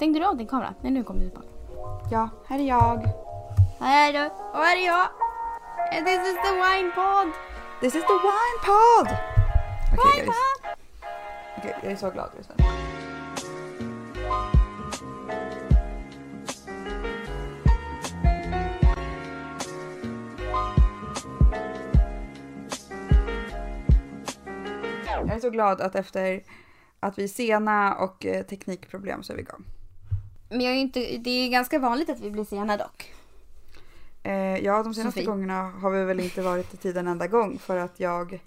Stängde du av din kamera? Nej, nu kommer du tillbaka. Ja, här är jag. Här är du och här är jag. And this is the wine pod. This is the wine pod! Okej, är, pod. okej, jag är så glad just nu. Jag är så glad att efter att vi är sena och eh, teknikproblem så är vi igång. Men jag är inte, det är ganska vanligt att vi blir sena dock. Eh, ja, de senaste Sofie. gångerna har vi väl inte varit i tid en enda gång för att jag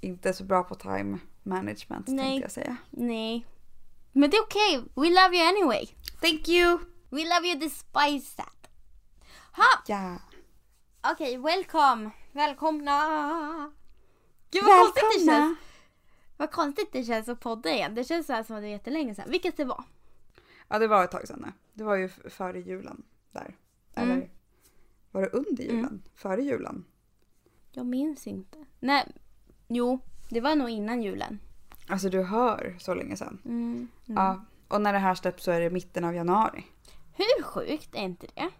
inte är så bra på time management Nej. tänkte jag säga. Nej. Men det är okej. We love you anyway. Thank you! We love you despite that. Ha! Ja. Okej, welcome. Välkomna. Gud vad konstigt det känns. Välkomna! Vad konstigt det känns att podda igen. Det känns så här som att det var jättelänge sedan. Vilket det var. Ja, det var ett tag sedan. Det var ju före julen där. Eller Mm. var det under julen? Före julen? Jag minns inte. Nej, jo. Det var nog innan julen. Alltså du hör så länge sedan. Mm. Ja. Och när det här släpps så är det mitten av januari. Hur sjukt är inte det?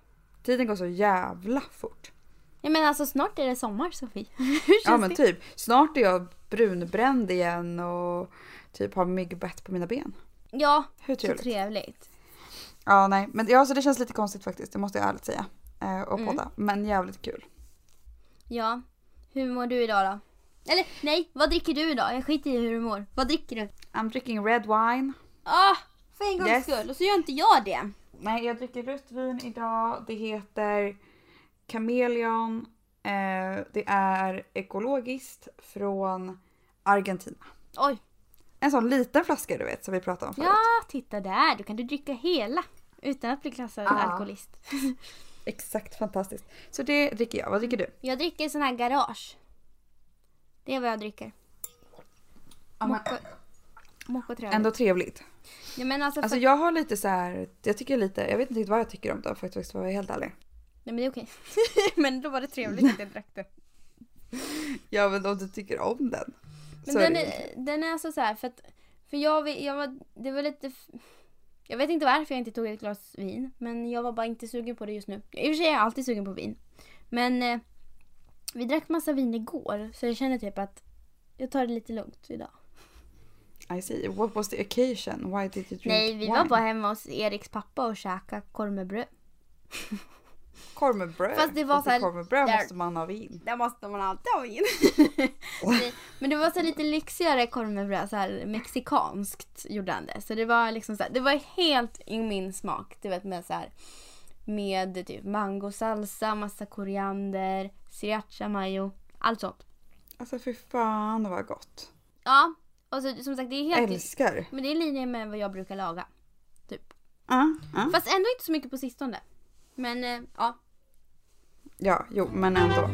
Tiden går så jävla fort. Jag menar alltså snart är det sommar Sofie. Hur Ja men det? typ. Snart är jag brunbränd igen och typ har myggbett på mina ben. Ja, Hur så trevligt? trevligt. Ja nej men ja, så det känns lite konstigt faktiskt. Det måste jag ärligt säga. Eh, och Mm. podda. Men jävligt kul. Ja. Hur mår du idag då? Eller nej, vad dricker du idag? Jag skiter i hur du mår. Vad dricker du? I'm drinking red wine. Ah, för en gångs Yes. skull. Och så gör inte jag det. Nej, jag dricker rött vin idag. Det heter Chameleon. Eh, det är ekologiskt från Argentina. Oj. En sån liten flaska du vet som vi pratade om förut. Ja, titta där. Då kan du dricka hela. Utan att bli klassad Ah. alkoholist. Exakt fantastiskt. Så det dricker jag. Vad dricker du? Jag dricker sån här garage. Det är vad jag dricker. Mocco. Mocco trevligt. Ändå trevligt. Ja, men alltså, Alltså för... jag har lite så här, jag tycker lite, jag vet inte riktigt vad jag tycker om det faktiskt för att vara helt ärlig. Nej men det är okej. men då var det trevligt att jag drack det. Ja men om du tycker om den. Men den är, den är alltså så här för att för jag, jag var, det var lite jag vet inte varför jag inte tog ett glas vin men jag var bara inte sugen på det just nu. I och för sig är jag alltid sugen på vin. Men eh, vi drack massa vin igår så jag känner typ att jag tar det lite lugnt idag. I see. What was the occasion? Why did you drink Nej, vi wine? var bara hemma hos Eriks pappa och käkade korv med bröd. Korv med bröd. Fast det var så här- korv med bröd där- måste man ha vin. Där måste man alltid ha vin. Men det var så lite lyxigare korv med bröd, så här mexikanskt gjorde han det. Så det var liksom så här, det var helt i min smak. Du vet med så här med typ mangosalsa, massa koriander, sriracha mayo, allt sånt. Alltså fy fan vad gott. Ja, och så, som sagt det är helt Älskar. men det är i linje med vad jag brukar laga. Typ. Ja, ja. Fast ändå inte så mycket på sistone. Men eh, ja, ja, jo men ändå.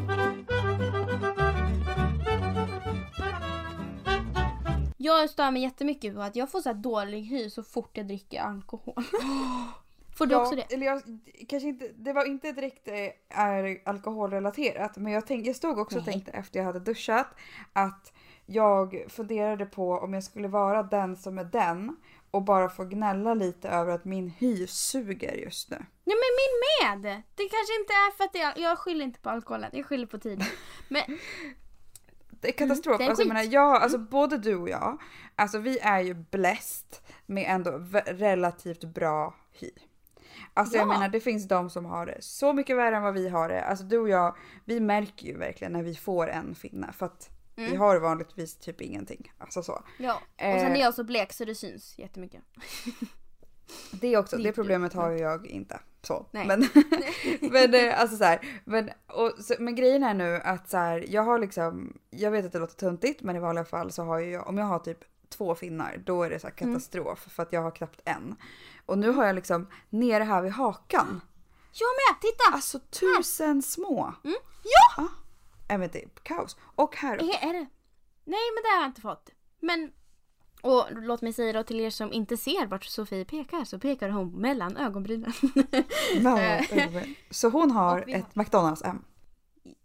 Jag stör mig jättemycket på att jag får så här dålig hy så fort jag dricker alkohol. får du ja, också det? Eller jag, kanske inte, det var inte direkt eh, är alkoholrelaterat men jag, tänk, jag stod också och tänkte efter jag hade duschat att jag funderade på om jag skulle vara den som är den och bara få gnälla lite över att min hy suger just nu. Nej men min med! Det kanske inte är för att är, jag skyller inte på alkoholen, jag skyller på tiden. Men Det är katastrof. Mm, det är alltså, jag menar, jag, alltså, både du och jag, alltså vi är ju blessed med ändå relativt bra hy. Alltså jag Ja. menar det finns de som har det så mycket värre än vad vi har det. Alltså du och jag, vi märker ju verkligen när vi får en finne för att vi Mm. har vanligtvis typ ingenting. Alltså så. ja, och Eh. sen är jag så blek så det syns jättemycket. Det är också, det problemet har ju jag inte. Så. Nej. Men, men eh, alltså så här, men, och, så, men grejen är nu att så här, jag har liksom, jag vet att det låter tuntigt men i vanliga fall så har ju jag, om jag har typ två finnar då är det så här Mm. katastrof för att jag har knappt en. Och nu har jag liksom nere här vid hakan, Jag med! Titta! alltså tusen små. Mm. Ja! Ja. Jag vet inte, kaos. Och här. Är, är det? Nej men det har jag inte fått. Men, och låt mig säga då till er som inte ser vart Sofie pekar så pekar hon mellan ögonbrynen. Ja, Så hon har ett McDonalds M.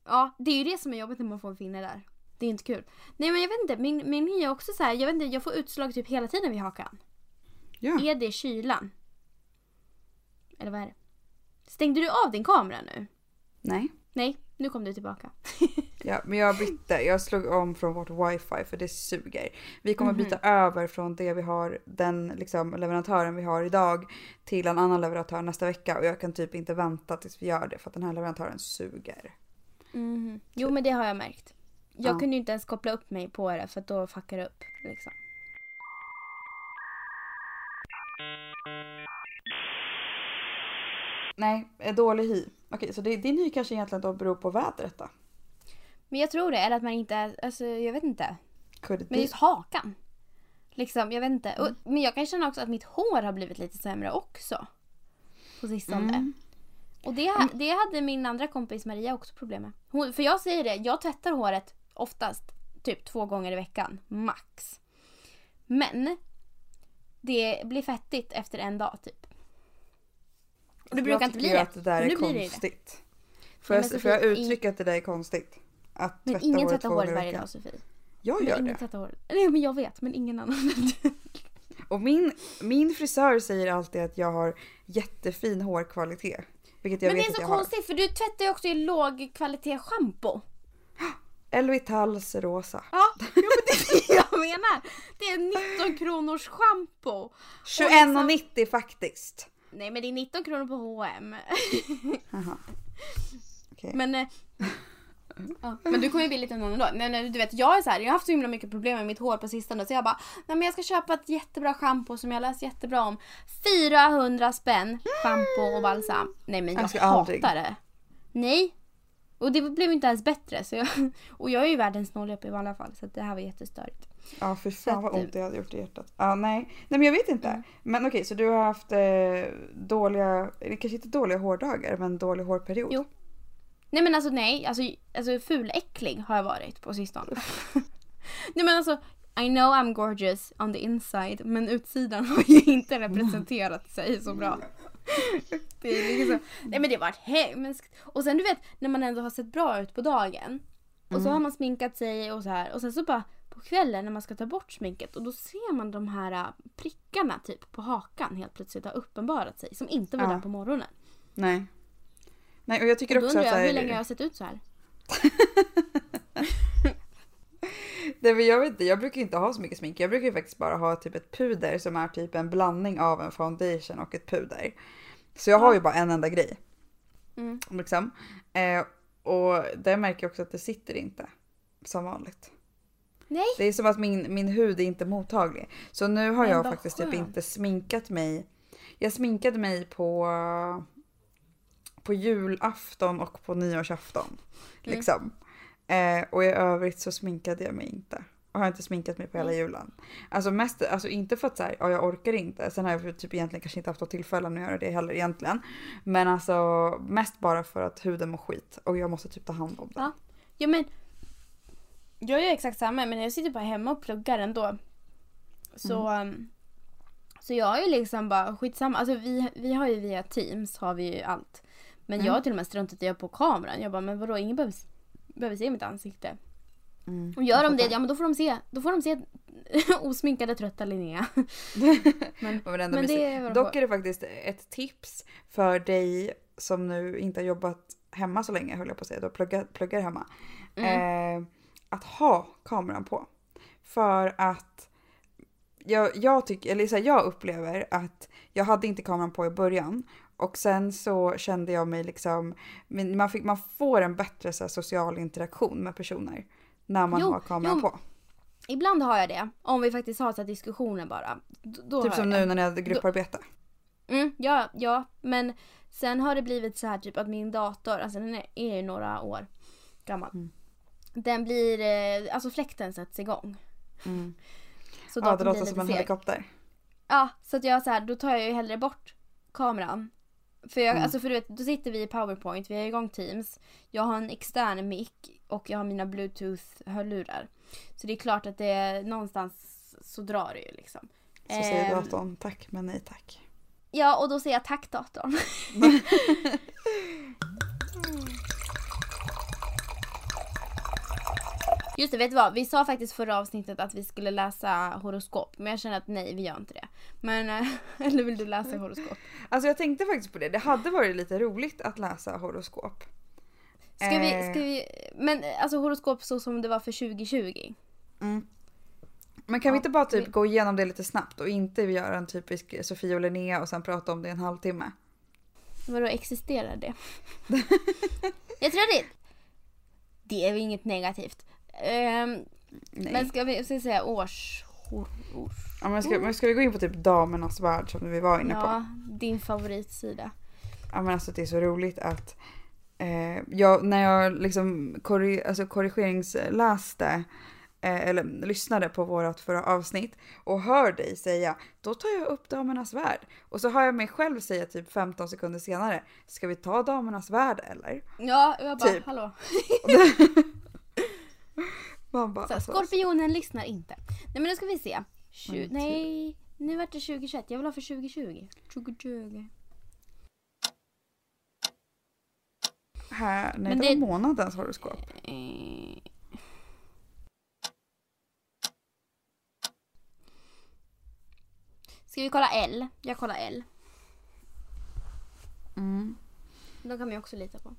Ja, det är ju det som är jobbigt när man får en finne där. Det är inte kul. Nej men jag vet inte, min, min hy är också så här, jag vet inte, jag får utslag typ hela tiden vid hakan. Ja. Är det kylan? Eller vad är det? Stängde du av din kamera nu? Nej. Nej, nu kom du tillbaka. Ja, men jag bytte. Jag slog om från vårt wifi för det suger. Vi kommer byta över från det vi har, den liksom, leverantören vi har idag till en annan leverantör nästa vecka och jag kan typ inte vänta tills vi gör det för att den här leverantören suger. Mhm. Jo men det har jag märkt. Jag Ja. kunde ju inte ens koppla upp mig på det för då fuckar det upp. Liksom. Nej, eh, dålig hy. Okej, så det, din hy kanske egentligen då beror på vädret då? Men jag tror det, eller att man inte, alltså jag vet inte. Could Men just hakan. Liksom, jag vet inte. Mm. Och, men jag kan känna också att mitt hår har blivit lite sämre också. På sistone. Mm. Och det, ha- det hade min andra kompis Maria också problem med. Hon, för jag säger det, jag tvättar håret oftast typ två gånger i veckan. Max. Men det blir fettigt efter en dag typ. Och det brukar jag inte bli tycker ju det. att det där är blir det det. konstigt. Får jag, men får jag Sofie, uttrycka att det där är konstigt? Att Men tvätta ingen tvättar håret varje dag Sofie. Jag Men gör ingen det. tvättar håret. Nej men jag vet men ingen annan. Och min, min frisör säger alltid att jag har jättefin hårkvalitet. Vilket jag men det vet är att så jag konstigt för du tvättar ju också i lågkvalitetsschampo. Elvitals rosa. Ja, jo, men det är det jag menar. Det är 19 kronors schampo. 21,90 faktiskt. Nej men det är 19 kronor på H&M. Jaha. Okej. Men, eh, ja, men du kommer ju bli lite annorlunda då. Men du vet jag är så här, jag har haft så himla mycket problem med mitt hår på sistone så jag bara nej men jag ska köpa ett jättebra schampo som jag läst jättebra om. 400 spänn schampo och balsam. Nej men jag, Jag hatar aldrig. det. Nej. Och det blev inte ens bättre. Så jag, och jag är ju världens snåljåp i vanliga fall så det här var jättestörigt. Ja för Så fan att, vad eh, ont det hade gjort i hjärtat. Ja nej. Nej men jag vet inte. Mm. Men okej så du har haft eh, dåliga, kanske inte dåliga hårdagar men dålig hårperiod. Jo. Nej men alltså nej, alltså, alltså fuläcklig har jag varit på sistone. nej men alltså I know I'm gorgeous on the inside men utsidan har ju inte representerat sig så bra. Det är liksom nej men det har varit hemskt. Och sen du vet när man ändå har sett bra ut på dagen och så har man sminkat sig och så här och sen så bara på kvällen när man ska ta bort sminket och då ser man de här äh, prickarna typ på hakan helt plötsligt har uppenbarat sig som inte var Ja. där på morgonen. Nej. Nej och jag tycker Och då också undrar att jag så hur här, länge jag har sett ut så här. Nej, men jag, vet inte, jag brukar inte ha så mycket smink. Jag brukar ju faktiskt bara ha typ ett puder som är typ en blandning av en foundation och ett puder. Så jag har ju bara en enda grej. Mm. Liksom. Eh, och där märker jag också att det sitter inte som vanligt. Nej. Det är som att min, min hud är inte mottaglig. Så nu har jag faktiskt typ inte sminkat mig. Jag sminkade mig på, på julafton och på nyårsafton. Mm. Liksom. Eh, och i övrigt så sminkade jag mig inte. Har inte sminkat mig på hela Nej. julen. Alltså mest, alltså inte för att så här, ja, jag orkar inte. Sen har jag typ egentligen kanske inte haft något tillfällen att göra det heller egentligen. Men alltså mest bara för att huden mår skit och jag måste typ ta hand om det. Ja. Ja men. Jag gör exakt samma men jag sitter bara hemma och pluggar ändå. Så. um, Så jag är liksom bara skitsamma. Alltså vi, vi har ju via Teams har vi ju allt. Men Mm. jag har till och med struntat i att på kameran. Jag bara men vadå ingen behöver, behöver se mitt ansikte. Mm, Och gör de det, ja men då får de se, då får de se osminkade trötta Linnea. Men, Men, det är Dock är det faktiskt ett tips för dig som nu inte har jobbat hemma så länge höll jag på att säga, du har pluggat, pluggar hemma. Mm. Eh, att ha kameran på. För att jag, jag, tycker, eller så här, jag upplever att jag hade inte kameran på i början och sen så kände jag mig liksom, man, fick, man får en bättre så här, social interaktion med personer när man Jo, har kameran jo. på. Ibland har jag det. Om vi faktiskt har så diskussioner bara. Då, då Typ som nu när ni hade grupparbete. Mm, ja, ja, men sen har det blivit så här typ att min dator, alltså den är ju några år gammal. Mm. Den blir, eh, alltså fläkten sätts igång. Mm. Så Ja, det låter som en seg. helikopter. Ja, så att jag så här, då tar jag ju hellre bort kameran. För, jag, Mm. alltså för du vet, då sitter vi i powerpoint, vi har igång teams. Jag har en extern mick och jag har mina bluetooth-hörlurar. Så det är klart att det är någonstans så drar det ju liksom. Så säger Ehm, datorn tack men nej tack. Ja, och då säger jag tack datorn. Just det, vet du vad? Vi sa faktiskt förra avsnittet att vi skulle läsa horoskop. Men jag känner att nej, vi gör inte det. Men, eh, eller vill du läsa horoskop? Alltså jag tänkte faktiskt på det. Det hade varit lite roligt att läsa horoskop. Ska vi, Eh. ska vi, men eh, alltså horoskop så som det var för 2020. Mm. Men kan vi Ja, inte bara typ vi- gå igenom det lite snabbt och inte göra en typisk Sofia och Linnea och sen prata om det i en halvtimme? Vadå existerar det? jag tror det. Det är väl inget negativt. Nej. men ska vi, ska vi säga års... Hor, års ja, men ska, men ska vi gå in på typ damernas värld som vi var inne på? ja, din favoritsida. Ja men alltså det är så roligt att eh, jag, när jag liksom korri, alltså korrigeringsläste eh, eller lyssnade på vårat förra avsnitt och hör dig säga då tar jag upp damernas värld. Och så hör jag mig själv säga typ 15 sekunder senare ska vi ta damernas värld eller? Ja, jag bara Typ. hallå. Man bara, Så, alltså, skorpionen lyssnar inte. Nej men nu ska vi se. Tju- nej, nu vart det 2021. Jag vill ha för 2020. 2020. Här, nej Men det, det- var månadens horoskop. Eh. Ska vi kolla L? Jag kollar L. Mm. De kan man ju också lita på.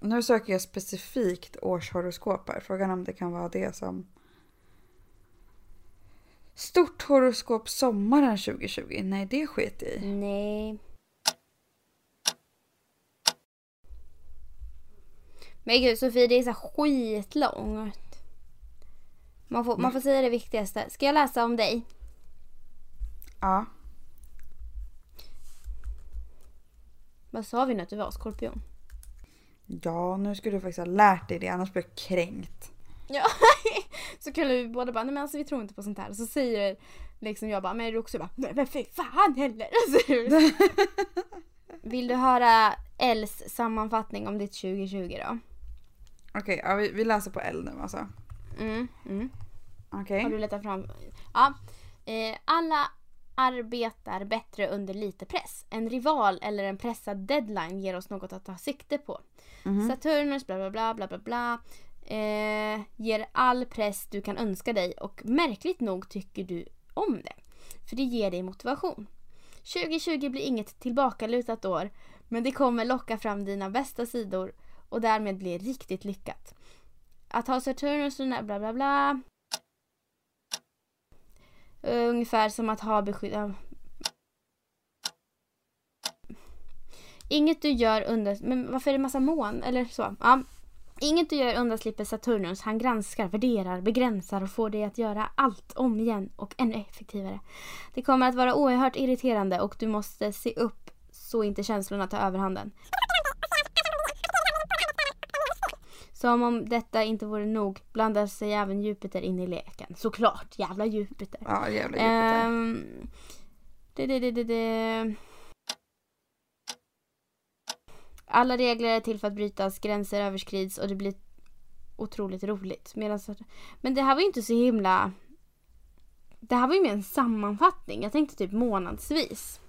Nu söker jag specifikt årshoroskop här. Frågan om det kan vara det som... Stort horoskop sommaren 2020. Nej, det skit i. Nej. Men gud Sofie, det är så skitlångt. Man får, man får säga det viktigaste. Ska jag läsa om dig? Ja. Vad sa vi nu att du var? Skorpion? Ja, nu skulle du faktiskt ha lärt dig det. Annars blir jag kränkt. Ja. så kallar vi båda bara, nej men alltså vi tror inte på sånt här. Så säger liksom jag bara, men Roxy bara, nej men fy fan heller. Alltså, Vill du höra Els sammanfattning om ditt 2020 då? Okej, ja, vi, vi läser på L nu alltså. Mm, mm. Okej. Har du letat fram? Ja. Eh, alla arbetar bättre under lite press. En rival eller en pressad deadline ger oss något att ta sikte på. Mhm. Saturnus bla bla bla bla bla bla. Eh, ger all press du kan önska dig och märkligt nog tycker du om det. För det ger dig motivation. 2020 blir inget tillbakalutat år men det kommer locka fram dina bästa sidor och därmed bli riktigt lyckat. Att ha Saturnus och den där bla bla bla. Ungefär som att ha beskydd... Inget du gör under... Men varför är det massa mån? Eller så. Ja. Inget du gör undanslipper Saturnus. Han granskar, värderar, begränsar och får dig att göra allt om igen och ännu effektivare. Det kommer att vara oerhört irriterande och du måste se upp så inte känslorna tar överhanden. Som om detta inte vore nog blandar sig även Jupiter in i leken. Såklart, jävla Jupiter. Ja, jävla Jupiter. Ehm, det, det, det, det. Alla regler är till för att brytas, gränser överskrids och det blir otroligt roligt. Medan, men det här var ju inte så himla... Det här var ju mer en sammanfattning. Jag tänkte typ månadsvis.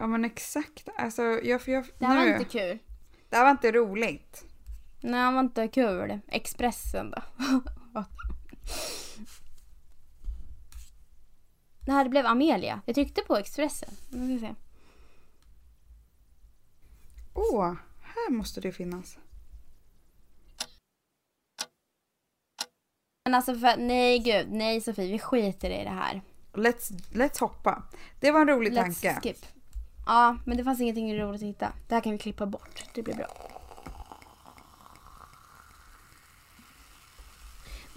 Ja men exakt. Alltså, jag, jag, Det här nu, var inte kul. det här var inte roligt. Nej, det var inte kul. Expressen då. Det här blev Amelia. Jag tryckte på Expressen. Nu ska vi se. Åh, här måste det finnas. Men alltså för, nej gud, nej Sofie, vi skiter i det här. Let's, let's hoppa. Det var en rolig Let's tanke. skip. Ja, men det fanns ingenting roligt att hitta. Det här kan vi klippa bort. Det blir bra.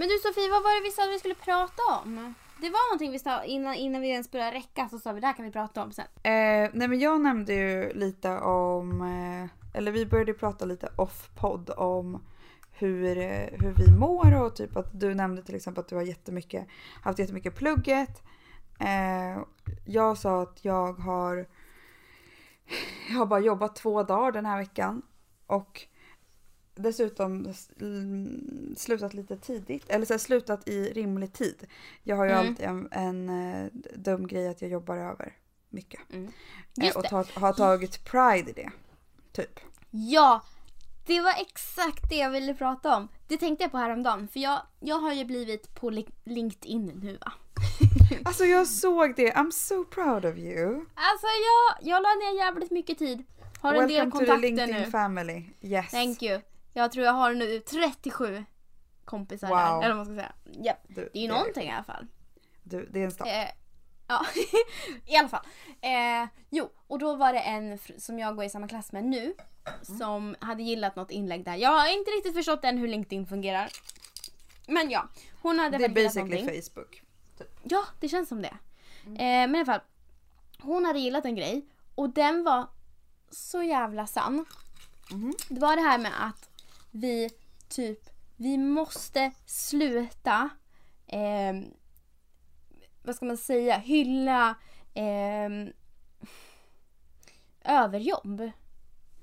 Men du Sofie, vad var det vi sa att vi skulle prata om? Det var någonting vi sa innan, innan vi ens började räcka så sa vi det här kan vi prata om sen. Eh, nej men jag nämnde ju lite om, eh, eller vi började prata lite off-podd om hur, eh, hur vi mår och typ att du nämnde till exempel att du har jättemycket, haft jättemycket plugget. Eh, jag sa att jag har, jag har bara jobbat två dagar den här veckan och dessutom slutat lite tidigt, eller så här, slutat i rimlig tid. Jag har ju Mm. alltid en, en eh, dum grej att jag jobbar över mycket. Mm. Eh, och tar, har tagit pride i det. Typ. Ja, Det var exakt det jag ville prata om. Det tänkte jag på häromdagen. För jag, jag har ju blivit på Li- LinkedIn nu va. Alltså jag såg det, I'm so proud of you. Alltså jag, jag la ner jävligt mycket tid. Har en del Welcome to the kontakter LinkedIn nu. family. Yes. Thank you. Jag tror jag har nu 37 kompisar Wow. där. Eller vad man ska säga. Japp. Du, Det är ju någonting i alla fall. Du, det är en start. Eh, ja, i alla fall. Eh, jo, och då var det en som jag går i samma klass med nu som hade gillat något inlägg där. Jag har inte riktigt förstått än hur LinkedIn fungerar. Men ja, hon hade det är väl gillat basically någonting. Facebook. Ja, det känns som det. Eh, men i alla fall. Hon hade gillat en grej och den var så jävla sann. Mhm. Det var det här med att vi typ, vi måste sluta, eh, vad ska man säga, hylla eh, överjobb.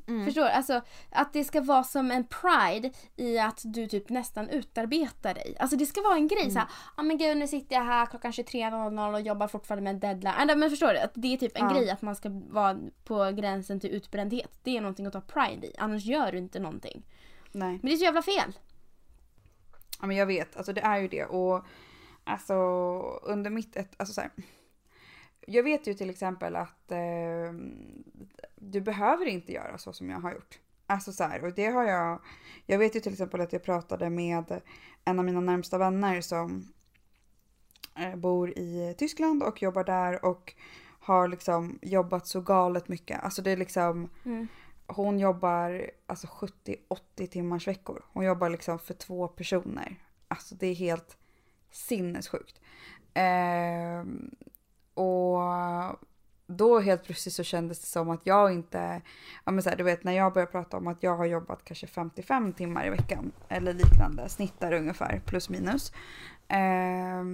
Mm. Förstår du? Alltså att det ska vara som en pride i att du typ nästan utarbetar dig. Alltså det ska vara en grej Mm. så här, ja men gud nu sitter jag här klockan 23.00 och jobbar fortfarande med en deadline. Äh, men förstår du? Att det är typ en Ja. grej att man ska vara på gränsen till utbrändhet. Det är någonting att ta pride i. Annars gör du inte någonting. Nej. Men det är så jävla fel. Ja men jag vet, alltså det är ju det och alltså under mitt, ett, alltså så här, Jag vet ju till exempel att eh, du behöver inte göra så som jag har gjort. Alltså så här, och det har jag, jag vet ju till exempel att jag pratade med en av mina närmsta vänner som eh, bor i Tyskland och jobbar där och har liksom jobbat så galet mycket. Alltså det är liksom Mm hon jobbar alltså 70-80 timmars veckor. Hon jobbar liksom för två personer. Alltså det är helt sinnessjukt. Eh, och då helt plötsligt så kändes det som att jag inte, ja men så här, du vet när jag började prata om att jag har jobbat kanske 55 timmar i veckan eller liknande, snittar ungefär plus minus. Eh,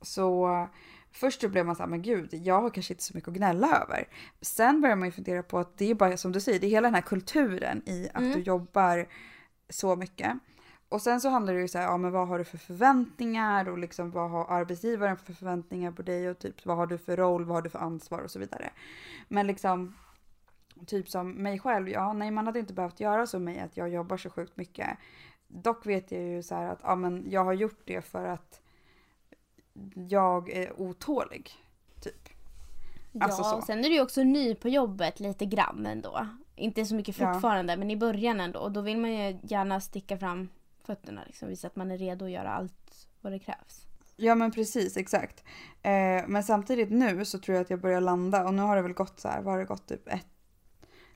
så först då blev man så här, men gud, jag har kanske inte så mycket att gnälla över. Sen börjar man ju fundera på att det är bara som du säger, det är hela den här kulturen i att Mm. du jobbar så mycket. Och sen så handlar det ju så här, ja men vad har du för förväntningar och liksom vad har arbetsgivaren för förväntningar på dig och typ vad har du för roll, vad har du för ansvar och så vidare. Men liksom typ som mig själv, ja nej man hade inte behövt göra så med mig att jag jobbar så sjukt mycket. Dock vet jag ju så här att ja men jag har gjort det för att jag är otålig. Typ. Alltså ja, så. sen är du ju också ny på jobbet lite grann ändå. Inte så mycket Ja. fortfarande men i början ändå. Och då vill man ju gärna sticka fram fötterna liksom. Visa att man är redo att göra allt vad det krävs. Ja men precis, exakt. Eh, men samtidigt nu så tror jag att jag börjar landa och nu har det väl gått så här, vad har det gått typ ett,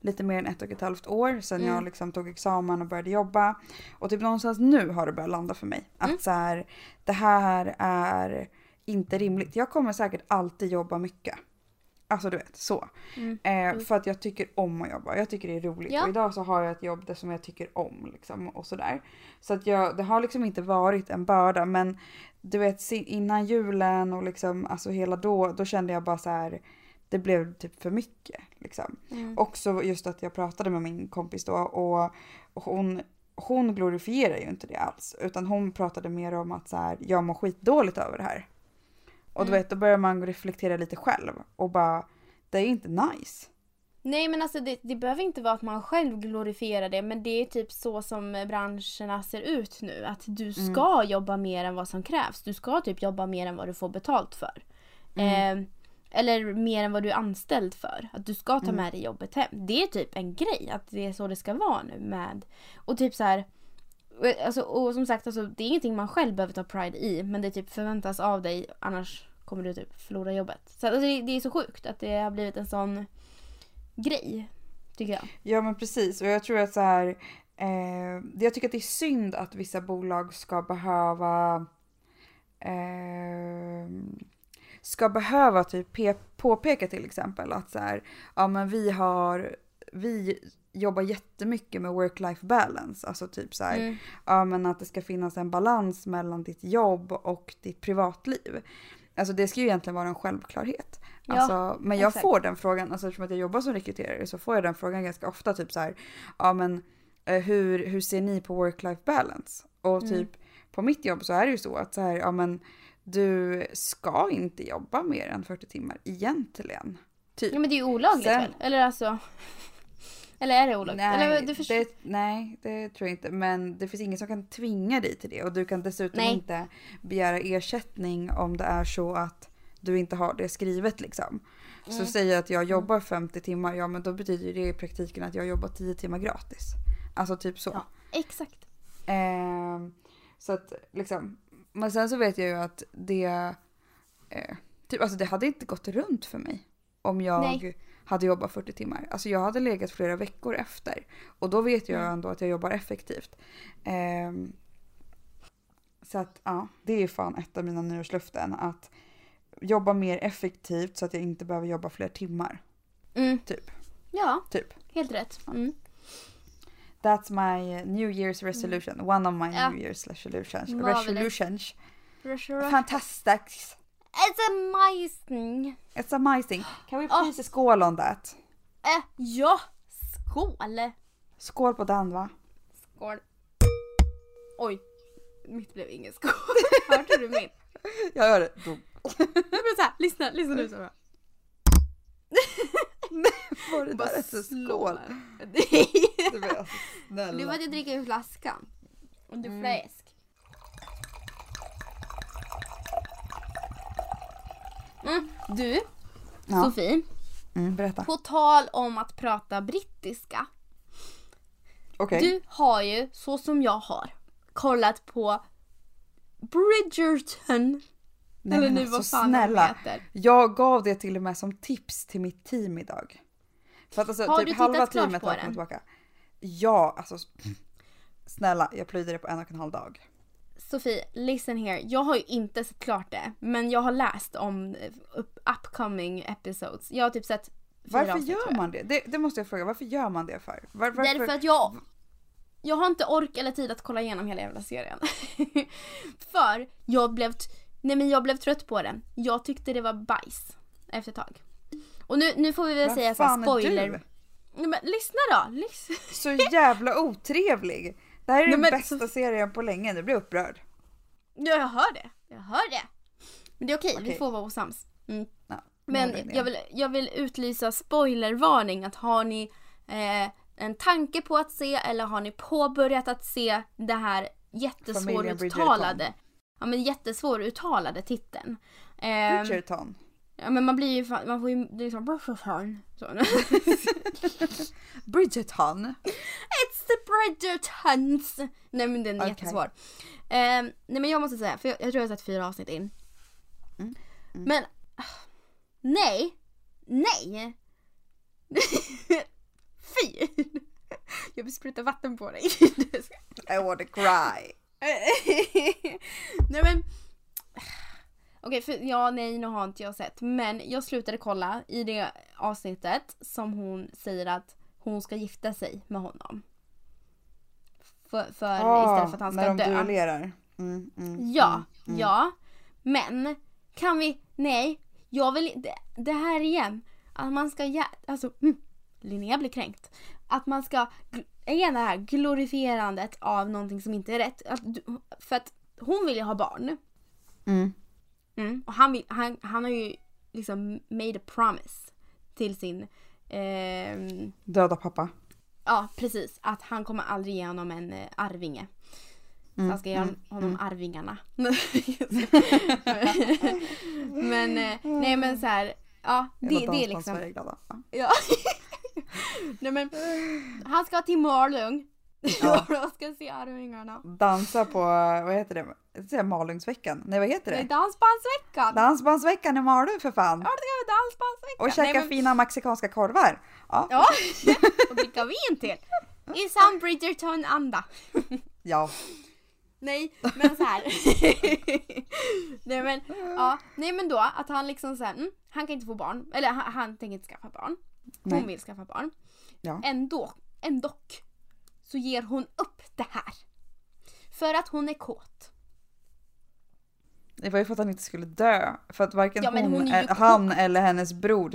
lite mer än ett och ett halvt år sedan Mm. jag liksom tog examen och började jobba. Och typ någonstans nu har det börjat landa för mig. Att Mm. så här, det här är inte rimligt. Jag kommer säkert alltid jobba mycket. Alltså du vet, så. Mm. Eh, Mm. för att jag tycker om att jobba. Jag tycker det är roligt. Ja. Och idag så har jag ett jobb som jag tycker om. Liksom, och sådär. Så att jag, det har liksom inte varit en börda. Men du vet innan julen och liksom alltså hela då. Då kände jag bara så här. Det blev typ för mycket. Liksom. Mm. Också just att jag pratade med min kompis då. Och hon, hon glorifierar ju inte det alls. Utan hon pratade mer om att så här, jag mår skitdåligt över det här. Och du Mm. vet, då börjar man reflektera lite själv. Och bara, det är inte nice. Nej men alltså det, det behöver inte vara att man själv glorifierar det men det är typ så som branscherna ser ut nu. Att du Mm. ska jobba mer än vad som krävs. Du ska typ jobba mer än vad du får betalt för. Mm. Eh, eller mer än vad du är anställd för. Att du ska ta Mm. med dig jobbet hem. Det är typ en grej. Att det är så det ska vara nu med. Och typ så här. och- Alltså, och som sagt, alltså, det är ingenting man själv behöver ta pride i. Men det typ förväntas av dig. Annars kommer du typ förlora jobbet. Så alltså, det, det är så sjukt att det har blivit en sån grej. Tycker jag. Ja men precis och jag tror att så här. Eh, jag tycker att det är synd att vissa bolag ska behöva eh, ska behöva typ pe- påpeka till exempel att så här, ja men vi har, vi jobbar jättemycket med work-life balance. Alltså typ så här, Mm. ja men att det ska finnas en balans mellan ditt jobb och ditt privatliv. Alltså det ska ju egentligen vara en självklarhet. Ja, Alltså, men jag exakt. får den frågan, alltså eftersom att jag jobbar som rekryterare så får jag den frågan ganska ofta typ så här, ja men eh, hur, hur ser ni på work-life balance? Och Mm. typ på mitt jobb så är det ju så att så här, ja men du ska inte jobba mer än 40 timmar egentligen. Typ. Ja men det är ju olagligt Sen- väl? Eller alltså. Eller är det olagligt? Nej, Eller, förstår... det, nej, det tror jag inte. Men det finns ingen som kan tvinga dig till det. Och du kan dessutom Nej. inte begära ersättning om det är så att du inte har det skrivet liksom. Så Mm. säger jag att jag jobbar 50 timmar, ja men då betyder det i praktiken att jag jobbar 10 timmar gratis. Alltså typ så. Ja. Exakt. Ehm, så att liksom, men sen så vet jag ju att det, eh, typ, alltså det hade inte gått runt för mig om jag Nej. hade jobbat 40 timmar. Alltså jag hade legat flera veckor efter och då vet jag Mm. ändå att jag jobbar effektivt. Ehm, så att ja, det är fan ett av mina nyårslöften att jobba mer effektivt så att jag inte behöver jobba fler timmar. Mm. Typ. Ja, Typ. helt rätt. Mm. That's my New Year's resolution. One of my Ja. New Year's resolutions. Resolutions. Fantastic. It's amazing. It's amazing. Can we Oh. please skål on that? Äh, ja, skål. Skål på den va? Skål. Oj, mitt blev ingen skål. Hörde du min? Jag gör det. Jag blev såhär, lyssna, lyssna nu. Så bara, Var det bara där ett skål? Det var alltså Det var snälla. att jag dricker ur flaskan. Och du Mm. fläsk. Mm. Du, Ja. Sofie, Mm, berätta. på tal om att prata brittiska. Okej. Du har ju, så som jag har, kollat på Bridgerton. Nej, eller nu alltså, vad fan snälla. heter. Jag gav det till och med som tips till mitt team idag. För att alltså, Har typ du halva klart teamet på har den? kommit tillbaka. Ja, alltså. Snälla, jag plöjde det på en och en halv dag. Sofie, listen here. Jag har ju inte sett klart det, men jag har läst om eh, up- upcoming episodes. Jag har typ sett fyra Varför avsnitt, gör man det? det? Det måste jag fråga. Varför gör man det för? Var, varför? Därför att jag, jag har inte ork eller tid att kolla igenom hela jävla serien. för jag blev, t- nej men jag blev trött på den. Jag tyckte det var bajs efter ett tag. Och nu, nu får vi väl Vad säga så här fan är spoiler. du? Nej, men lyssna då! Lyssna. Så jävla otrevlig. Det här är Nej, den men bästa så- serien på länge. Nu blir jag upprörd. Ja, jag hör det. Jag hör det. Men det är okej, vi Okej. får vara osams. Mm. Ja, Men jag vill, jag vill utlysa spoilervarning att har ni eh, en tanke på att se eller har ni påbörjat att se det här Familjen jättesvåruttalade ja, men jättesvåruttalade titeln. Ehm, Bridgerton. ja men man blir ju fan, man får ju liksom Bridgerton. Så. Bridgerton. It's the Bridgertons! Nej men den är Okej. jättesvår. Ehm, nej men jag måste säga, för jag, jag tror jag har sett fyra avsnitt in. Mm, Men ah, nej, nej. Fy! Jag vill spruta vatten på dig. I wanna cry. nej men. Okej, för ja, nej, nu har inte jag sett. Men jag slutade kolla i det avsnittet som hon säger att hon ska gifta sig med honom. För, för istället för att han ska Ah, när de dö. duellerar. Mm, mm, Ja, mm, mm. ja. Men kan vi, nej, jag vill det, det här igen. Att man ska, alltså, mm, Linnea blir kränkt. Att man ska, igen det här glorifierandet av någonting som inte är rätt. Att, för att hon vill ju ha barn. Mm. Mm. Och han, vill, han, han har ju liksom made a promise till sin, ehm, Döda pappa. ja precis, att han kommer aldrig ge honom en eh, arvinge. Så Mm, han ska ge mm, honom arvingarna. men eh, nej men så här, ja det, det är liksom. Ja. Nej men han ska till Malung. Ja. och ska se Arvingarna. Dansa på, vad heter det? Malungsveckan. Nej vad heter Det det? dansbandsveckan. Dansbandsveckan i Malung för fan. Ja det är dansbandsveckan. Och käka nej, men, fina mexikanska korvar. Ja. Ja, och dricka vin till. I sann Bridgerton-anda. ja. Nej, men så här. nej men, ja, nej men då att han liksom här, mm, han kan inte få barn. Eller han, han tänker inte skaffa barn. Hon Nej. vill skaffa barn. Ja. Ändå, ändå så ger hon upp det här. För att hon är kåt. Det var ju för att han inte skulle dö. För att varken Ja, hon, hon är han eller hennes bror.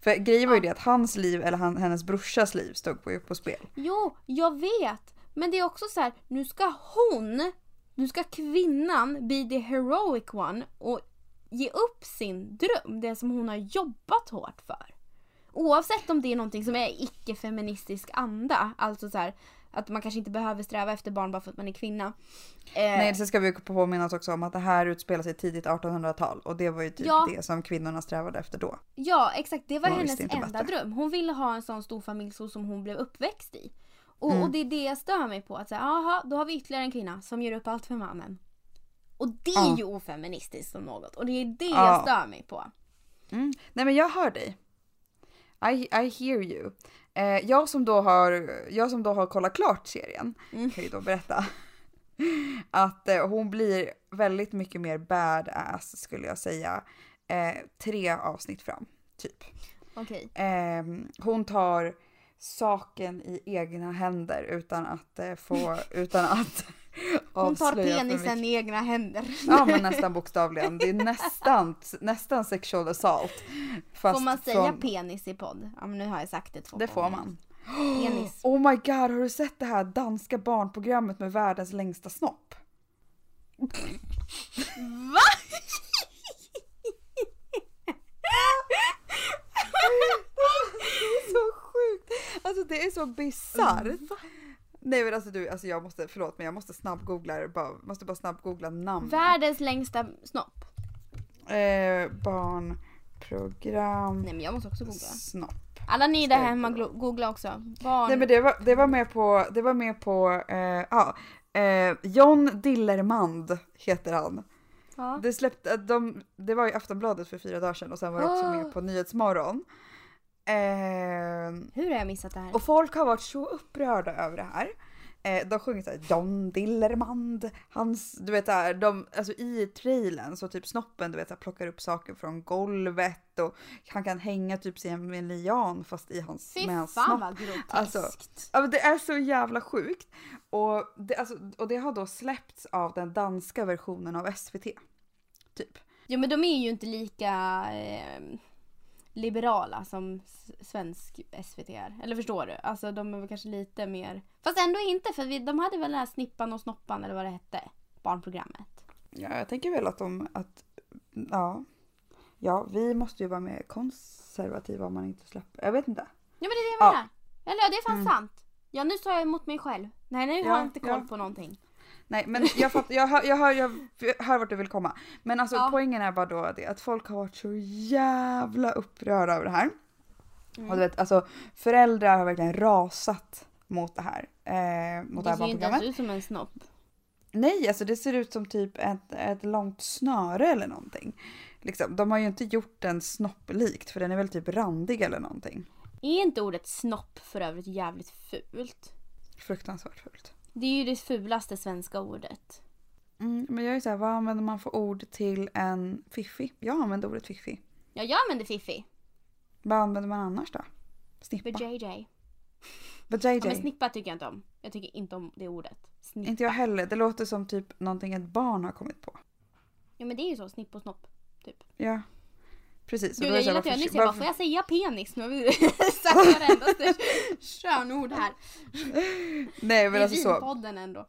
För grejen var ju det att hans liv eller han, hennes brorsas liv stod på, på spel. Jo, jag vet. Men det är också så här, nu ska hon, nu ska kvinnan be the heroic one och ge upp sin dröm, det som hon har jobbat hårt för. Oavsett om det är någonting som är icke-feministisk anda, alltså så här, att man kanske inte behöver sträva efter barn bara för att man är kvinna. Eh, Nej, så ska vi påminna oss också om att det här utspelar sig tidigt 1800-tal och det var ju typ Ja. det som kvinnorna strävade efter då. Ja, exakt. Det var Hon hennes enda bättre. dröm. Hon ville ha en sån stor familj så som hon blev uppväxt i. Och, Mm. och det är det jag stör mig på. Att säga, aha, då har vi ytterligare en kvinna som gör upp allt för mannen. Och det är Ja. ju ofeministiskt om något. Och det är det Ja. jag stör mig på. Mm. Nej men jag hör dig. I, I hear you. Eh, jag, som då har, jag som då har kollat klart serien Mm. kan ju då berätta att eh, hon blir väldigt mycket mer badass skulle jag säga. Eh, tre avsnitt fram, typ. Okej. Eh, hon tar saken i egna händer utan att eh, få, utan att Hon tar penisen i egna händer. Ja men nästan bokstavligen. Det är nästan, nästan sexual assault. Fast Får man säga från- penis i podd? Ja men nu har jag sagt det två Det får man. Penis. Oh my god, har du sett det här danska barnprogrammet med världens längsta snopp? Va? Det är så sjukt! Alltså det är så bisarrt. Nej men alltså du, alltså jag måste, förlåt men jag måste snabbgoogla bara, måste bara snabbgoogla namn. Världens längsta snopp. Eh, barnprogram Nej men jag måste också googla. snopp. Alla ni där hemma googla? också. Barn. Nej men det var, det var med på, det var med på, eh, ja, eh, John Dillermand heter han. ja. Det släppte, de, det var i Aftonbladet för fyra dagar sedan och sen var det också Ah. med på Nyhetsmorgon. Eh, Hur har jag missat det här? och folk har varit så upprörda över det här. Eh, de sjunger såhär John Dillermand, hans, du vet där, de, alltså i trailern så typ snoppen du vet så här, plockar upp saker från golvet och han kan hänga typ sig med en lian fast i hans, Fy med hans fan snopp. vad groteskt. Alltså, Ja, det är så jävla sjukt. Och det, alltså, och det har då släppts av den danska versionen av SVT. Typ. Ja men de är ju inte lika eh, liberala som svensk SVT är. Eller förstår du? Alltså de är väl kanske lite mer... Fast ändå inte för vi, de hade väl den här Snippan och Snoppan eller vad det hette. Barnprogrammet. Ja, jag tänker väl att de, att, ja. Ja, vi måste ju vara mer konservativa om man inte släpper, jag vet inte. Ja men det är det jag Ja. menar. Eller ja det är fan Mm. sant. Ja nu sa jag emot mig själv. Nej nu har Ja, jag inte koll ja. på någonting. Nej men jag, fatt, jag, hör, jag, hör, jag hör vart du vill komma. Men alltså Ja. poängen är bara då det att folk har varit så jävla upprörda över det här. Mm. Och du vet, alltså föräldrar har verkligen rasat mot det här. Eh, mot det Det här ser ju inte ens ut som en snopp. Nej, alltså det ser ut som typ ett, ett långt snöre eller någonting. Liksom, de har ju inte gjort den snopplikt för den är väl typ randig eller någonting. Är inte ordet snopp för övrigt jävligt fult? Fruktansvärt fult. Det är ju det fulaste svenska ordet. Mm, men jag är såhär, vad använder man för ord till en fiffi? Jag använder ordet fiffi. Ja jag använder fiffi. Vad använder man annars då? Snippa? JJ. Vad Ja, JJ? men snippa tycker jag inte om. Jag tycker inte om det ordet. Snippa. Inte jag heller. Det låter som typ någonting ett barn har kommit på. Ja men det är ju så, snipp och snopp. Typ. Ja. Precis. Gud jag gillar att jag nyss jag bara, får jag säga penis? Nu har vi sagt varenda könord här. Nej men alltså så. vinpodden ändå.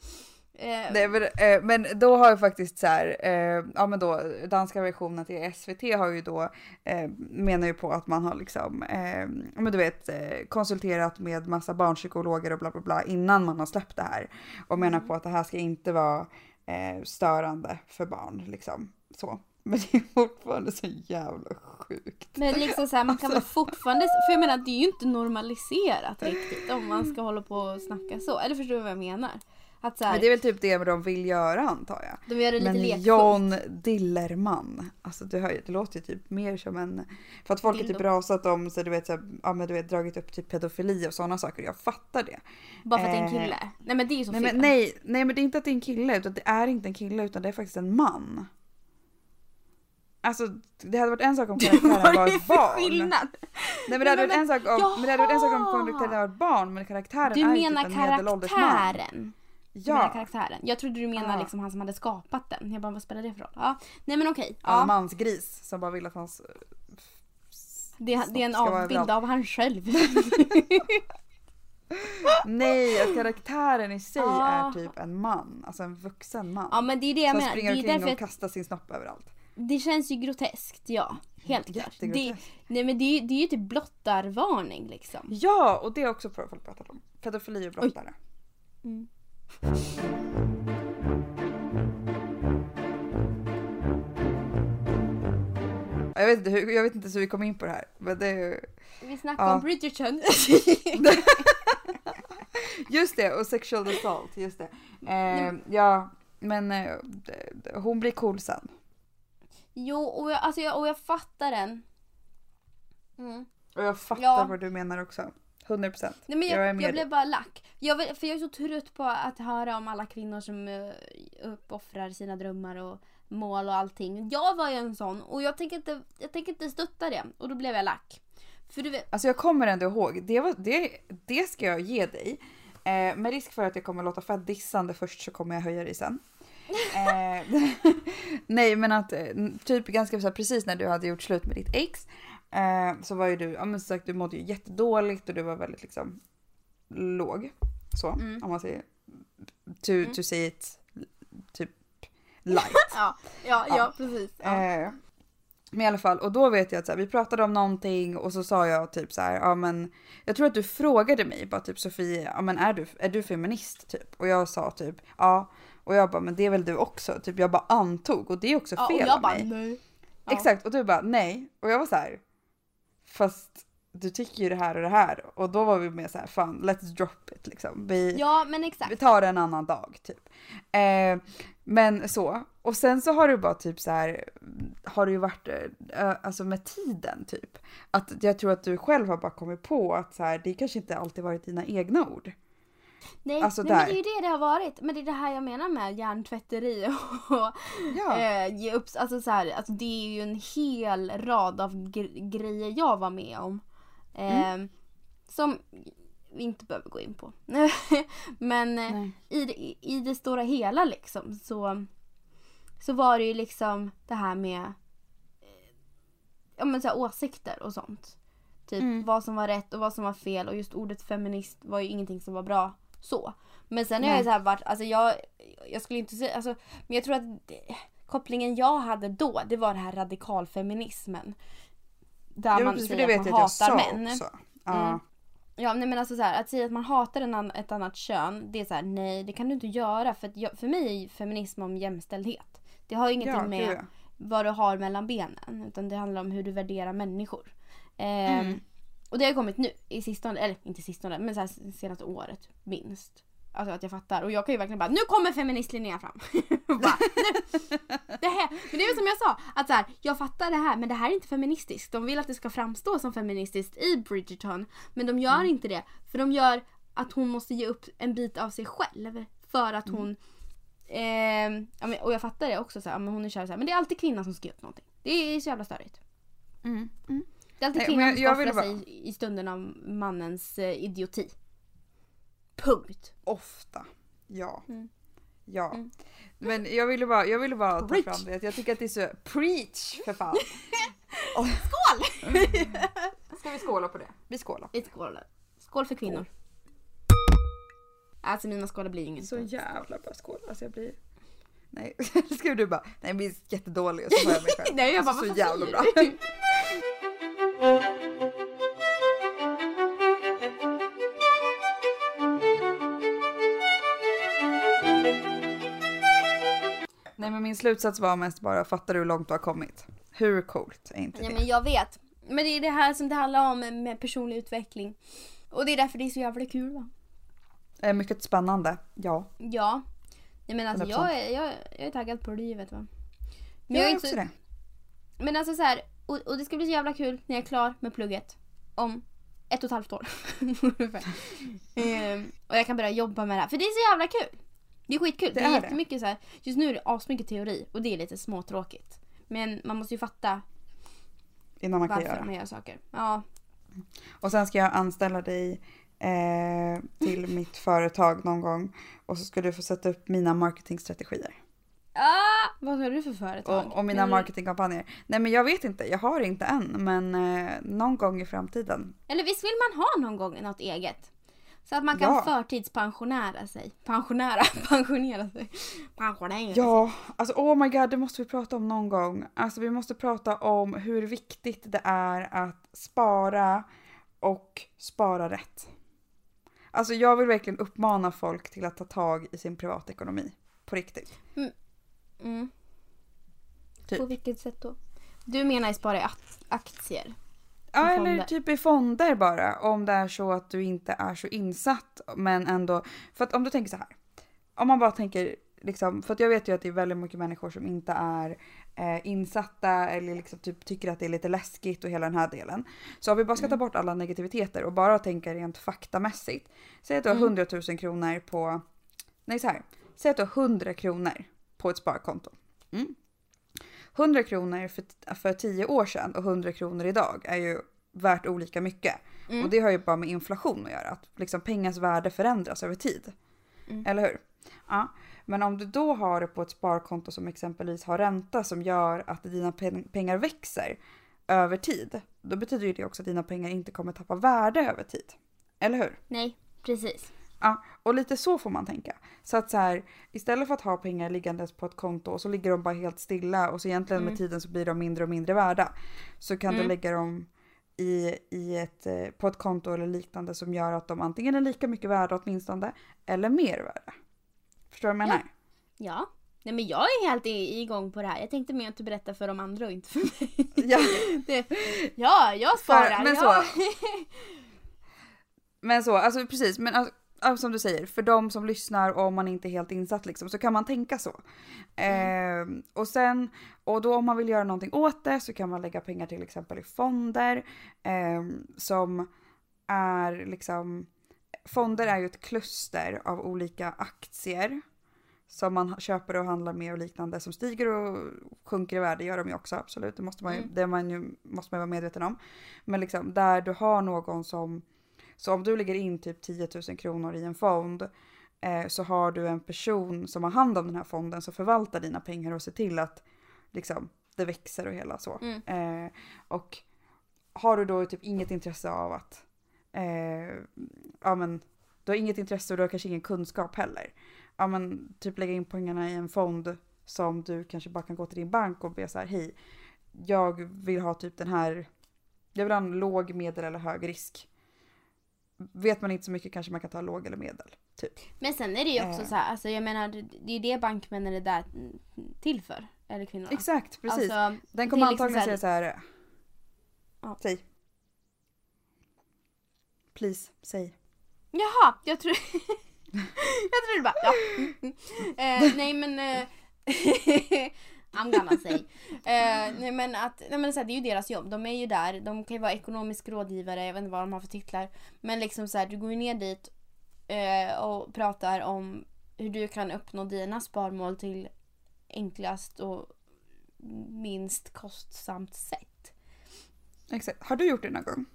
Eh, Nej, men, eh, men då har ju faktiskt så här, eh, ja men då danska versionen till SVT har ju då eh, menar ju på att man har liksom, eh, men du vet eh, konsulterat med massa barnpsykologer och bla bla bla innan man har släppt det här och menar Mm. på att det här ska inte vara störande för barn liksom så. Men det är fortfarande så jävla sjukt. Men liksom så här, man kan väl Alltså. fortfarande, för jag menar det är ju inte normaliserat riktigt om man ska hålla på och snacka så. Eller förstår du vad jag menar? Att så här, Men det är väl typ det de vill göra antar jag. de gör det lite Men lekfullt. John Dillerman, alltså det, hör, det låter ju typ mer som en... För att folk har typ Dildo. rasat om, så du vet, så här, ja, men du vet dragit upp typ pedofili och sådana saker. Jag fattar det. Bara för att det är en eh, kille. Nej men det är ju så Nej men, nej, nej men det är inte att det är en kille, utan det är inte en kille utan det är faktiskt en man. Alltså det hade varit en sak om karaktären var ett barn. skillnad? Nej men det hade varit en sak om, men det hade varit en sak om karaktären var ett barn men karaktären Du är ju typ en medelålders man. Du menar Ja, karaktären. Jag trodde du menade Ja. liksom han som hade skapat den. Jag bara, vad spelar det för roll? Ja. Nej men okej. en Ja. mansgris som bara vill att hans... Det, det är en avbild av han själv. Nej, att karaktären i sig Ja. är typ en man, alltså en vuxen man. ja men det är det jag som menar. Det springer omkring därför och kastar sin snopp överallt. Det känns ju groteskt ja. Helt klart. Det, nej men det, det är ju typ blottarvarning liksom. Ja, och det är också folk pratar om. Pedofili och blottare. Mm. Jag vet, inte hur, jag vet inte hur vi kom in på det här. Men det är ju... Vi snackar Ja. om Bridgerton. Just det, och sexual assault. Just det. Eh, ja, men eh, hon blir cool sen. jo, och jag, alltså jag, och jag fattar den. Mm. Och jag fattar Ja. vad du menar också. 100 procent. Jag jag, jag, blev bara lack. Jag, vill- för jag är så trött på att höra om alla kvinnor som uh, uppoffrar sina drömmar och mål och allting. Jag var ju en sån och jag tänker inte, jag tänker inte stötta det. Och då blev jag lack. För du vet, Alltså jag kommer ändå ihåg, det, var, det, det ska jag ge dig. Eh, med risk för att jag kommer låta fett dissande först så kommer jag höja dig sen. Eh, nej men att eh, typ ganska så här, precis när du hade gjort slut med ditt ex eh, så var ju du, ja men som sagt du mådde ju jättedåligt och du var väldigt liksom låg. Så Mm. om man säger to, Mm. to say it typ light. ja, ja, Ja. ja, precis. Ja. Eh, men i alla fall, och då vet jag att så här, vi pratade om någonting och så sa jag typ så här, ja men jag tror att du frågade mig bara typ Sofie, ja men är du, är du feminist typ? Och jag sa typ ja. Och jag bara, men det är väl du också? Typ jag bara antog och det är också ja, och fel jag av bara mig. nej. Ja. Exakt, och du bara nej. Och jag var så här, fast du tycker ju det här och det här. Och då var vi med så här, fan let's drop it liksom. Vi, Ja, men vi exakt. tar det en annan dag typ. Eh, men så. Och sen så har det bara typ så här, har det ju varit, eh, alltså med tiden typ. Att jag tror att du själv har bara kommit på att så här, det kanske inte alltid varit dina egna ord. Nej, Alltså nej men det är ju det det har varit. Men det är det här jag menar med hjärntvätteri och Ja. eh, ge upp. Alltså, så här, alltså det är ju en hel rad av gre- grejer jag var med om. Eh, Mm. Som vi inte behöver gå in på. men eh, Nej. i, det, i det stora hela liksom så, så var det ju liksom det här med eh, ja, men så här, åsikter och sånt. Typ Mm. vad som var rätt och vad som var fel och just ordet feminist var ju ingenting som var bra så. Men sen har jag så här varit, alltså jag, jag skulle inte säga, alltså, men jag tror att det, kopplingen jag hade då det var den här radikalfeminismen. Där men man precis, säger att man hatar män. också. Ja. Mm. Ja nej men alltså så här, att säga att man hatar en annan, ett annat kön, det är så här, nej det kan du inte göra för, jag, för mig är feminism om jämställdhet. Det har ingenting Ja, med vad du har mellan benen utan det handlar om hur du värderar människor. Ehm, Mm. Och det har kommit nu i sistone, eller inte sistone men så här senaste året minst. Alltså att jag fattar och jag kan ju verkligen bara nu kommer feministlinjen fram. bara. Det här. Men det är väl som jag sa, att så här, jag fattar det här men det här är inte feministiskt. De vill att det ska framstå som feministiskt i Bridgerton men de gör inte det. För de gör att hon måste ge upp en bit av sig själv för att hon ehm, ja, men, och jag fattar det också, så här, men hon är kär så här, men det är alltid kvinnan som ska ge upp någonting. Det är så jävla störigt. Mm. Mm. Det är alltid Nej, kvinnan som jag ska vill offra sig i stunden av mannens eh, idioti. Punkt. Ofta. Ja. Mm. Ja. Mm. Men jag ville bara, jag ville bara ta fram det. Jag tycker att det är så... Preach för fan! Skål! Ska vi skåla på det? Vi skålar. Vi skålar. Skål för kvinnor. Alltså mina skålar blir inget. Så jävla bra skål. Alltså jag blir... Nej, ska du bara, nej blir jättedålig och så jag mig själv. Nej jag bara, alltså, så jävla bra. Min slutsats var mest bara, fattar du hur långt du har kommit? Hur coolt är inte det? men jag vet. Men det är det här som det handlar om med personlig utveckling. Och det är därför det är så jävla kul va? Eh, mycket spännande, ja. Ja. Nej men alltså 100%. jag är, jag, jag är taggad på livet va. Men Jag är inte också så- det. Men alltså så här, och, och det ska bli så jävla kul när jag är klar med plugget. Om ett och ett halvt år. Ehm, och jag kan börja jobba med det här. För det är så jävla kul. Det är skitkul. Det, Det är, är det. jättemycket så här. Just nu är det asmycket teori och det är lite småtråkigt. Men man måste ju fatta Innan man kan varför göra. man gör saker. Ja. Och sen ska jag anställa dig eh, till mitt företag någon gång. Och så ska du få sätta upp mina marketingstrategier. Ah, vad har du för företag? Och, och mina Eller- marketingkampanjer. Nej men jag vet inte, jag har inte än. Men eh, någon gång i framtiden. Eller visst vill man ha någon gång något eget? Så att man kan Ja. förtidspensionära sig. Pensionära, pensionera sig. Pensionera sig. Ja, alltså oh my god, det måste vi prata om någon gång. Alltså vi måste prata om hur viktigt det är att spara och spara rätt. Alltså jag vill verkligen uppmana folk till att ta tag i sin privatekonomi. På riktigt. Mm. Typ. På vilket sätt då? Du menar i spara i ak- aktier? Ja, eller typ i fonder bara. Om det är så att du inte är så insatt. Men ändå. För att om du tänker så här. Om man bara tänker liksom. För att jag vet ju att det är väldigt mycket människor som inte är eh, insatta eller liksom typ tycker att det är lite läskigt och hela den här delen. Så om vi bara ska ta bort alla negativiteter och bara tänka rent faktamässigt. Säg att du har Mm. 100 000 kronor på. Nej så här. Säg att du har 100 kronor på ett sparkonto. Mm. 100 kronor för, för 10 år sedan och 100 kronor idag är ju värt olika mycket. Mm. Och det har ju bara med inflation att göra. Att liksom pengars värde förändras över tid. Mm. Eller hur? Ja. Men om du då har det på ett sparkonto som exempelvis har ränta som gör att dina pen- pengar växer över tid. Då betyder ju det också att dina pengar inte kommer tappa värde över tid. Eller hur? Nej, precis. Ja, och lite så får man tänka. Så att så här, istället för att ha pengar liggandes på ett konto och så ligger de bara helt stilla och så egentligen Mm. med tiden så blir de mindre och mindre värda. Så kan du Mm. lägga dem i, i ett, eh, på ett konto eller liknande som gör att de antingen är lika mycket värda åtminstone eller mer värda. Förstår du vad jag Ja. menar? Ja. Nej men jag är helt i- igång på det här. Jag tänkte mer att du berättar för de andra och inte för mig. Ja. Det, ja, jag sparar. men ja. så. Men så, alltså precis. Men alltså, som du säger, för de som lyssnar och om man inte är helt insatt liksom, så kan man tänka så. Ehm, och sen, och då om man vill göra någonting åt det så kan man lägga pengar till exempel i fonder ehm, som är liksom, fonder är ju ett kluster av olika aktier som man köper och handlar med och liknande som stiger och sjunker i värde gör de ju också absolut. Det måste man ju, Mm. det man ju, måste man vara medveten om. Men liksom där du har någon som, så om du lägger in typ 10 000 kronor i en fond eh, så har du en person som har hand om den här fonden som förvaltar dina pengar och ser till att liksom det växer och hela så. Mm. Eh, och har du då typ inget intresse av att, eh, ja men du har inget intresse och du har kanske ingen kunskap heller. Ja men typ lägga in pengarna i en fond som du kanske bara kan gå till din bank och be så här hej, jag vill ha typ den här, jag vill ha en låg, medel eller hög risk. Vet man inte så mycket kanske man kan ta låg eller medel. Typ. Men sen är det ju också Eh. så här, alltså jag menar det är ju det bankmännen är där till för. Eller kvinnorna. Exakt, precis. Alltså, Den kommer liksom antagligen så här- säga så här. Ja. Säg. Please, säg. Jaha, jag tror... jag trodde bara, ja. Mm, mm. Eh, nej men... Eh, I'm gonna say. Eh, nej men att, nej men så här, det är ju deras jobb. De är ju där, de kan ju vara ekonomisk rådgivare, jag vet inte vad de har för titlar. Men liksom så här, du går ju ner dit eh, och pratar om hur du kan uppnå dina sparmål till enklast och minst kostsamt sätt. Exakt. Har du gjort det någon gång?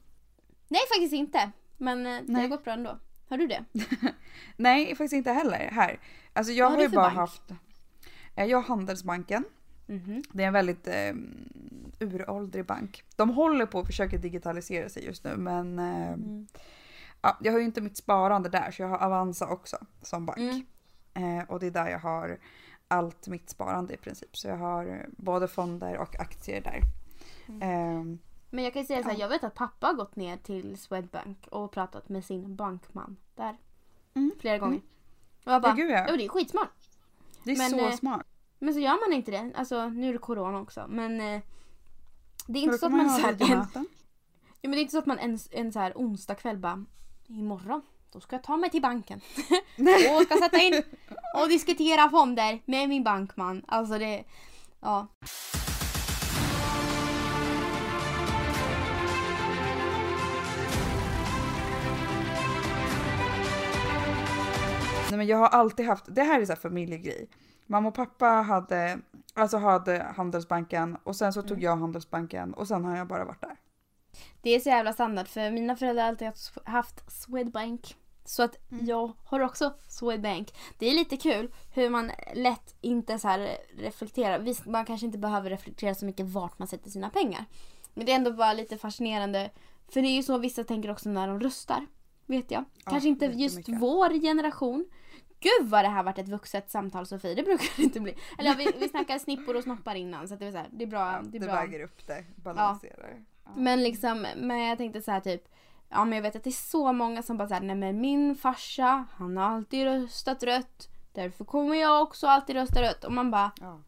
Nej faktiskt inte. Men eh, det har gått bra ändå. Har du det? Nej, faktiskt inte heller här. Alltså jag Vad har har ju bara bank? haft... Jag har Handelsbanken. Mhm. Det är en väldigt eh, uråldrig bank. De håller på att försöka digitalisera sig just nu men eh, Mm. ja, jag har ju inte mitt sparande där så jag har Avanza också som bank. Mm. Eh, och det är där jag har allt mitt sparande i princip. Så jag har eh, både fonder och aktier där. Mm. Eh, Men jag kan ju säga så här, Ja. jag vet att pappa har gått ner till Swedbank och pratat med sin bankman där. Mm. Flera gånger. Mm. Och jag bara, ja, gud ja. det är skitsmart. Det är men, så eh, smart. Men så gör man inte det. Alltså nu är det corona också. Men eh, det är inte så att man, så här, en, ja, men det är inte så att man en, en så här onsdag kväll bara imorgon då ska jag ta mig till banken och ska sätta in och diskutera fonder med min bankman. Alltså det, ja. Nej men jag har alltid haft, det här är så här familjegrej. Mamma och pappa hade, alltså hade Handelsbanken och sen så tog Mm. jag Handelsbanken och sen har jag bara varit där. Det är så jävla standard för mina föräldrar har alltid haft- Swedbank. Så att Mm. jag har också Swedbank. Det är lite kul hur man lätt inte så här reflekterar. Visst, man kanske inte behöver reflektera så mycket vart man sätter sina pengar. Men det är ändå bara lite fascinerande. För det är ju så vissa tänker också när de röstar. Vet jag. Ja, Kanske inte just vår generation. Gud vad det här varit ett vuxet samtal Sofie, det brukar det inte bli. Eller ja, vi, vi snackade snippor och snoppar innan så det, var så här, det är bra. Ja, det det bra. väger upp det, balanserar. Ja. Men liksom, men jag tänkte så här typ, ja men jag vet att det är så många som bara såhär, nej men min farsa, han har alltid röstat rött. Därför kommer jag också alltid rösta rött. Och man bara, Ja.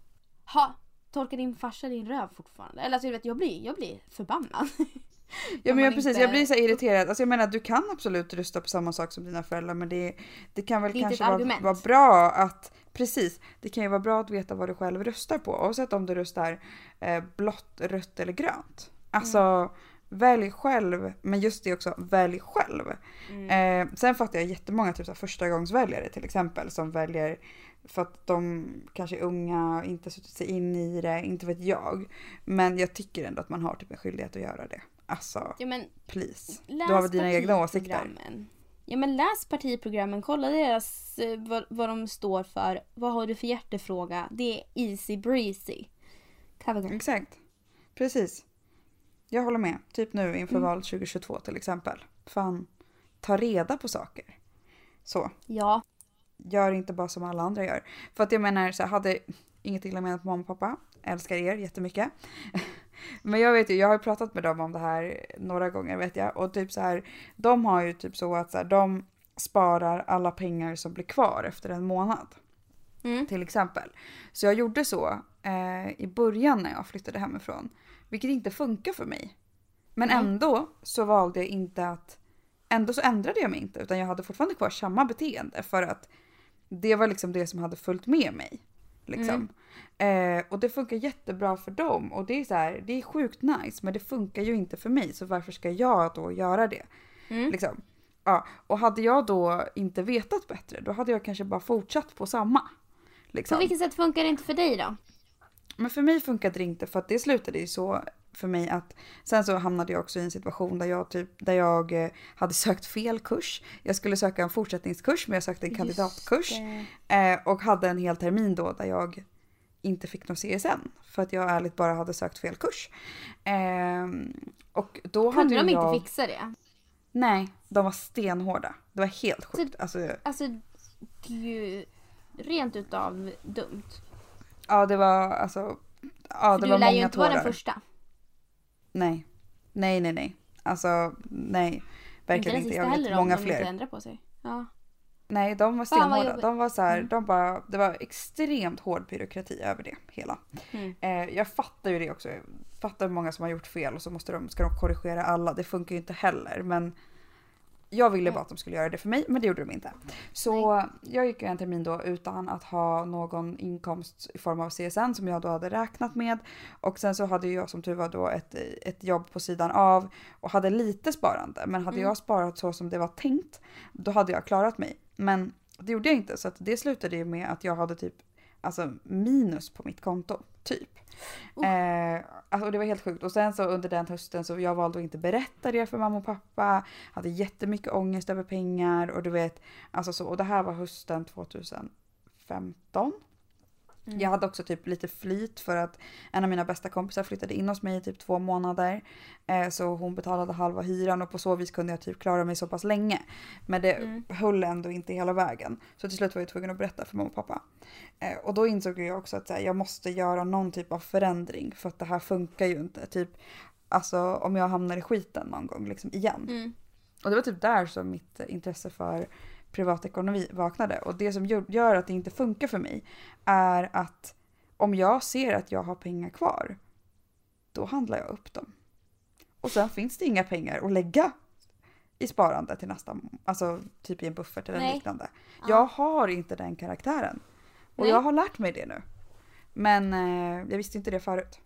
ha, torkar din farsa din röv fortfarande? Eller alltså du vet, jag blir, jag blir förbannad. Ja men jag, precis, inte- jag blir så irriterad. Alltså jag menar du kan absolut rösta på samma sak som dina föräldrar men det, det kan väl Det kanske ett vara, vara bra att, precis, det kan ju vara bra att veta vad du själv röstar på oavsett om du röstar eh, blått, rött eller grönt. Alltså Mm. välj själv, men just det också, välj själv. Mm. Eh, sen fattar jag jättemånga typ förstagångsväljare till exempel som väljer för att de kanske är unga, inte suttit sig in i det, inte vet jag. Men jag tycker ändå att man har typ en skyldighet att göra det. Alltså, Ja men please. Du har väl dina egna åsikter? Ja men läs partiprogrammen, kolla deras, eh, vad, vad de står för. Vad har du för hjärtefråga? Det är easy breezy. Exakt. Precis. Jag håller med. Typ nu inför Mm. val 2022 till exempel. Fan, ta reda på saker. Så. Ja. Gör inte bara som alla andra gör. För att jag menar, så hade inget illa menat mamma och pappa. Älskar er jättemycket. Men jag vet ju, jag har pratat med dem om det här några gånger vet jag. Och typ så här, de har ju typ så att så här, de sparar alla pengar som blir kvar efter en månad. Mm. Till exempel. Så jag gjorde så eh, i början när jag flyttade hemifrån. Vilket inte funkar för mig. Men Nej. ändå så valde jag inte att... Ändå så ändrade jag mig inte utan jag hade fortfarande kvar samma beteende för att det var liksom det som hade följt med mig. Liksom. Eh, och det funkar jättebra för dem och det är så här, det är sjukt nice men det funkar ju inte för mig så varför ska jag då göra det? Mm. Liksom. Ja, och hade jag då inte vetat bättre då hade jag kanske bara fortsatt på samma. På Liksom. vilket sätt funkar det inte för dig då? Men för mig funkade det inte för att det slutade ju så för mig att sen så hamnade jag också i en situation där jag typ där jag eh, hade sökt fel kurs. Jag skulle söka en fortsättningskurs men jag sökte en kandidatkurs eh, och hade en hel termin då där jag inte fick någon CSN för att jag ärligt bara hade sökt fel kurs. Ehm, och då hade Kunde ju de jag... inte fixa det? Nej, de var stenhårda. Det var helt sjukt. Alltså, Alltså, det är ju rent utav dumt. ja det var alltså... Ja det du var lär ju många inte vara den första. Nej. Nej, nej, nej. Alltså, nej. Verkligen inte Jag vet många de inte fler. ändrar på sig. Ja. Nej, de var stenhårda. De var så här, Mm. de bara, det var extremt hård byråkrati över det hela. Mm. Eh, jag fattar ju det också. Jag fattar hur många som har gjort fel och så måste de, ska de korrigera alla. Det funkar ju inte heller. Men jag ville Mm. bara att de skulle göra det för mig, men det gjorde de inte. Så jag gick ju en termin då utan att ha någon inkomst i form av CSN som jag då hade räknat med. Och sen så hade jag som tur var då ett, ett jobb på sidan av och hade lite sparande. Men hade Mm. jag sparat så som det var tänkt, då hade jag klarat mig. Men det gjorde jag inte, så att det slutade ju med att jag hade typ alltså minus på mitt konto. Typ. Oh. Eh, alltså, och det var helt sjukt. Och sen så under den hösten så jag valde att inte berätta det för mamma och pappa. Hade jättemycket ångest över pengar och du vet. Alltså så, och det här var hösten 2015. Mm. Jag hade också typ lite flyt för att en av mina bästa kompisar flyttade in hos mig i typ två månader. Eh, så hon betalade halva hyran och på så vis kunde jag typ klara mig så pass länge. Men det Mm. höll ändå inte hela vägen. Så till slut var jag tvungen att berätta för mamma och pappa. Eh, och då insåg jag också att här, jag måste göra någon typ av förändring för att det här funkar ju inte. Typ, alltså om jag hamnar i skiten någon gång liksom igen. Mm. Och det var typ där som mitt intresse för privatekonomi vaknade. Och det som gör- att det inte funkar för mig är att om jag ser att jag har pengar kvar, då handlar jag upp dem. Och sen finns det inga pengar att lägga i sparande till nästa, alltså typ i en buffert eller Nej. liknande. Ja. Jag har inte den karaktären. Och Nej. jag har lärt mig det nu. Men eh, jag visste inte det förut.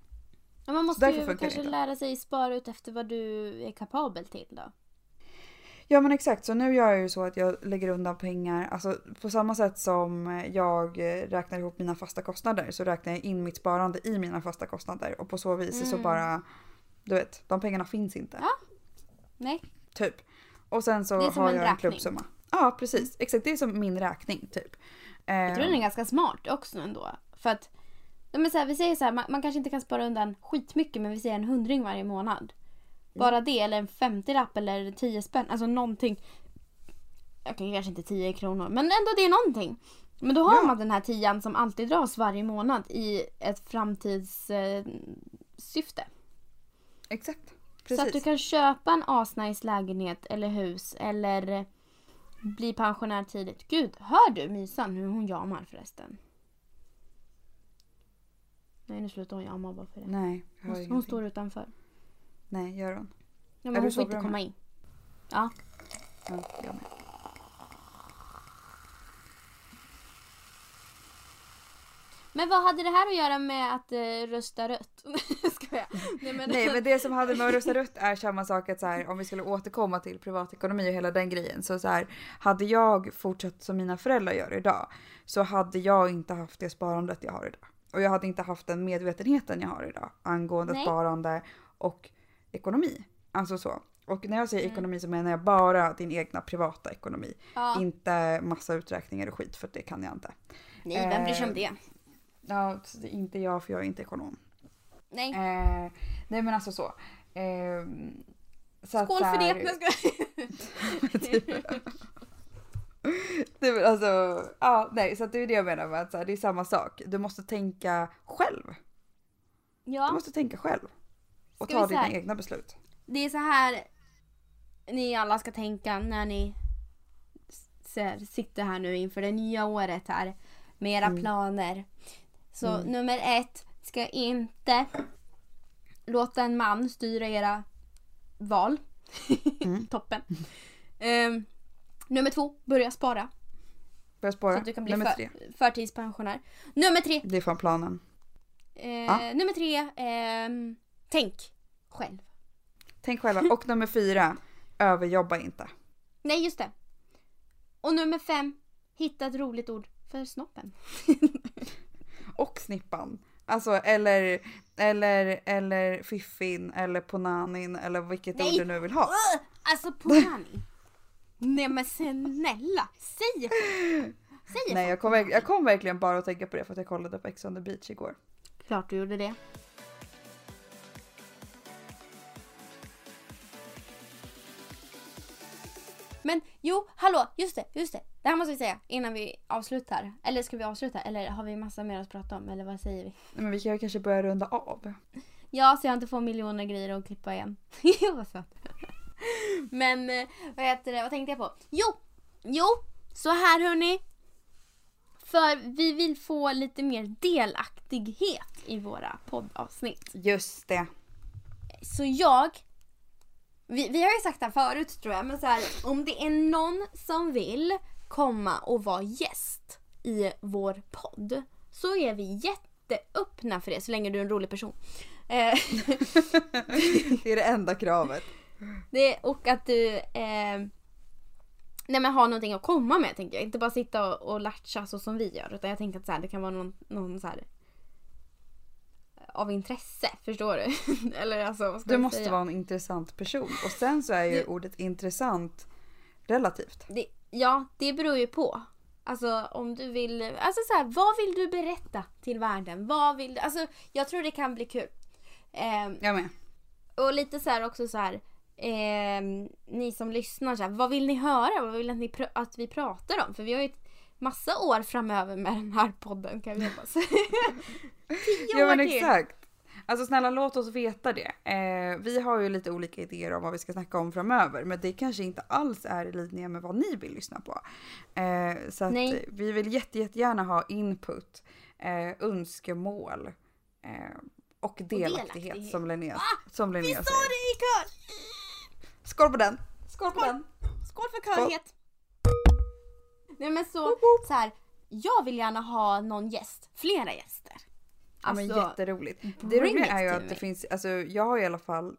Ja, man måste ju kanske lära sig spara ut efter vad du är kapabel till då. Ja men exakt, så nu gör jag ju så att jag lägger undan pengar. Alltså på samma sätt som jag räknar ihop mina fasta kostnader så räknar jag in mitt sparande i mina fasta kostnader. Och på så vis så Mm. bara, du vet, de pengarna finns inte. Ja. Nej. Typ. Och sen så har en jag en klubbsumma. Ja precis, exakt det är som min räkning typ. Jag tror den är ganska smart också ändå. För att, men så här, vi säger så här, man, man kanske inte kan spara undan skitmycket men vi säger en hundring varje månad. Bara det eller en 50-lapp eller 10 spänn, alltså någonting. okej kanske inte 10 kronor men ändå det är någonting. Men då har Ja. man den här tian som alltid dras varje månad i ett framtidssyfte. Eh. Exakt. Så att du Precis. kan köpa en asnice lägenhet eller hus eller bli pensionär tidigt. Gud, hör du Mysan hur hon jamar förresten? Nej nu slutar hon jama bara för det. Nej, Hon, hon står utanför. Nej, gör hon? Ja, Är men du hon får inte komma in. Ja. Ja, jag med. Men vad hade det här att göra med att eh, rösta rött? Ska jag? Nej men, Nej men det som hade med att rösta rött är samma sak att så här, om vi skulle återkomma till privatekonomi och hela den grejen så, så här, hade jag fortsatt som mina föräldrar gör idag så hade jag inte haft det sparandet jag har idag. Och jag hade inte haft den medvetenheten jag har idag angående Nej. sparande och ekonomi. Alltså så. Och när jag säger Mm. ekonomi så menar jag bara din egna privata ekonomi. ja. Inte massa uträkningar och skit för det kan jag inte. Nej, vem bryr sig om Eh, det? Ja, det inte jag för jag är inte ekonom. Nej. Eh, nej men alltså så. Eh, så Skål för det! här- jag skojar. Nej men alltså, ja nej så det är det jag menar med att här, det är samma sak. Du måste tänka själv. Du Ja, måste tänka själv. Och Ska ta dina egna beslut. det är så här ni alla ska tänka när ni så sitter här nu inför det nya året här med era Mm. planer. Så Mm. nummer ett, ska inte låta en man styra era val. Mm. Toppen. Ehm, nummer två, börja spara. Börja Så spåra. att du kan bli Nummer för, tre. förtidspensionär. Nummer tre, Det är fan planen. eh, Ja. nummer tre ehm, tänk själv. Tänk själva. Och nummer fyra. Överjobba inte. Nej, just det. Och nummer fem, hitta ett roligt ord för snoppen. Och snippan. Alltså eller, eller, eller fiffin eller ponanin eller vilket Nej. ord du nu vill ha. Alltså Ponani. Nej men snälla, säg Säg Nej jag kom, jag kom verkligen bara att tänka på det för att jag kollade på Ex on the beach igår. Klart du gjorde det. Men jo, hallå, just det, just det. Det här måste vi säga innan vi avslutar. Eller ska vi avsluta? Eller har vi massa mer att prata om? Eller vad säger vi? Men vi kan ju kanske börja runda av. Ja, så jag inte får miljoner grejer att klippa igen. Vad söt. Men eh, vad heter det, vad tänkte jag på? Jo, jo, så här hörni. För vi vill få lite mer delaktighet i våra poddavsnitt. Just det. Så jag, vi, vi har ju sagt det här förut tror jag, men så här, om det är någon som vill komma och vara gäst i vår podd så är vi jätteöppna för det så länge du är en rolig person. Eh, Det är det enda kravet. det, och att du eh, nej men har någonting att komma med tänker jag. Inte bara sitta och, och latcha så som vi gör. Utan jag tänker att så här, det kan vara någon, någon så här av intresse. Förstår du? Eller alltså vad ska Du måste säga? vara en intressant person. Och sen så är ju Det- ordet intressant relativt. Det, ja, det beror ju på. Alltså om du vill, alltså så här, vad vill du berätta till världen? Vad vill du, alltså jag tror det kan bli kul. Ehm, Jag med. och lite så här också så här, ehm, ni som lyssnar så här, vad vill ni höra? Vad vill ni att vi pratar om? För vi har ju ett massa år framöver med den här podden kan vi hoppas. Tio Ja men exakt. Alltså snälla låt oss veta det. Eh, vi har ju lite olika idéer om vad vi ska snacka om framöver. Men det kanske inte alls är i linje med vad ni vill lyssna på. Eh, så Nej. vi vill jätte, jättegärna ha input, eh, önskemål eh, och delaktighet, delaktighet. som Linnea, Ah, som Vi Linnea sa säger. det i kör! Skål på den! Skål på Skål. den! Skål för körhet! Nej men så, så här, jag vill gärna ha någon gäst, flera gäster. Ja men Alltså, jätteroligt. Det roliga är ju att det me. finns, alltså jag har i alla fall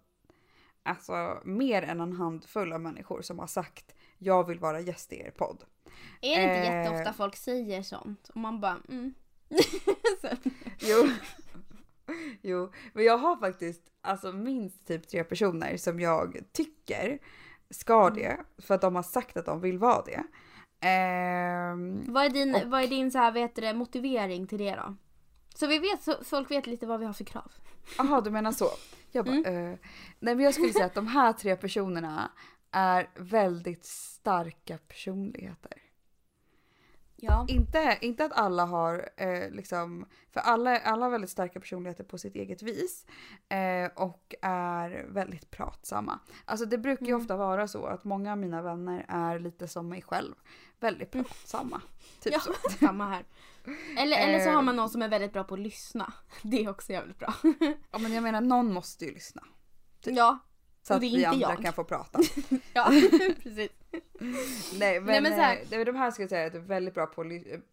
alltså mer än en handfull av människor som har sagt jag vill vara gäst i er podd. Är det inte Eh. jätteofta folk säger sånt? Och man bara mm. Jo. jo, men jag har faktiskt alltså minst typ tre personer som jag tycker ska Mm. det för att de har sagt att de vill vara det. Ehm, vad är din, Och- vad är din så här, vet du, motivering till det då? Så vi vet, så folk vet lite vad vi har för krav. Jaha, du menar så. Jag bara, Mm. eh, nej men jag skulle säga att de här tre personerna är väldigt starka personligheter. Ja. Inte, inte att alla har eh, liksom, för alla, alla har väldigt starka personligheter på sitt eget vis. Eh, och är väldigt pratsamma. Alltså det brukar ju Mm. ofta vara så att många av mina vänner är lite som mig själv. Väldigt pratsamma. Typ Ja. så. Samma här. Eller, eller så Eh. har man någon som är väldigt bra på att lyssna. Det är också jävligt bra. Ja men jag menar någon måste ju lyssna. Ja, Så att vi andra jag. kan få prata. ja precis. Nej men, Nej, men så här- eh, de här ska jag säga att du är väldigt bra på,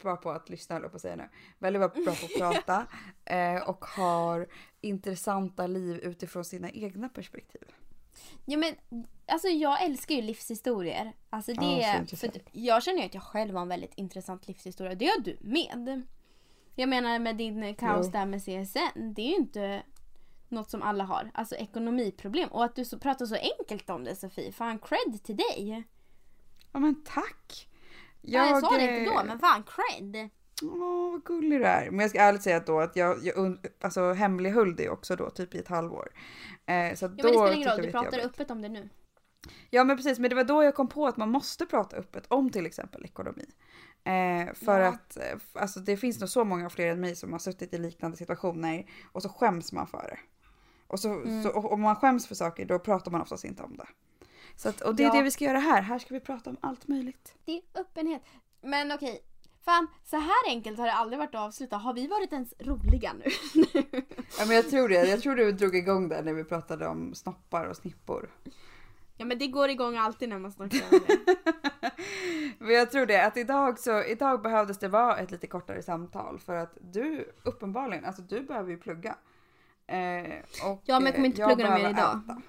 bra på att lyssna jag på att säga nu. Väldigt bra, på att prata eh, och har intressanta liv utifrån sina egna perspektiv. Ja men alltså jag älskar ju livshistorier. Alltså det Ja, för jag känner ju att jag själv har en väldigt intressant livshistoria. Det har du med. Jag menar med din kaos Jo. där med CSN. Det är ju inte något som alla har. Alltså ekonomiproblem. Och att du så, pratar så enkelt om det Sofie. Fan cred till dig. Ja men tack! Jag, jag sa det inte eh, då men fan cred. Åh vad gullig du är. Men jag ska ärligt säga att då att jag, jag alltså, hemlighöll det också då typ i ett halvår. Eh, så Ja då men det spelar ingen roll. Du pratar jobbigt. öppet om det nu. Ja men precis, men det var då jag kom på att man måste prata öppet om till exempel ekonomi. Eh, för Ja. att eh, alltså, det finns nog så många fler än mig som har suttit i liknande situationer och så skäms man för det. Och så, Mm. så, och om man skäms för saker då pratar man oftast inte om det. Så att, och det är Ja. det vi ska göra här. Här ska vi prata om allt möjligt. Det är öppenhet. Men okej. Fan, så här enkelt har det aldrig varit att avsluta. Har vi varit ens roliga nu? Ja men jag tror det. Jag tror du drog igång där när vi pratade om snoppar och snippor. ja men det går igång alltid när man snackar om det. Men jag tror det att idag så, idag behövdes det vara ett lite kortare samtal för att du uppenbarligen, alltså du behöver ju plugga. Eh, och Ja, men jag kommer inte eh, plugga mer behöver idag. äta.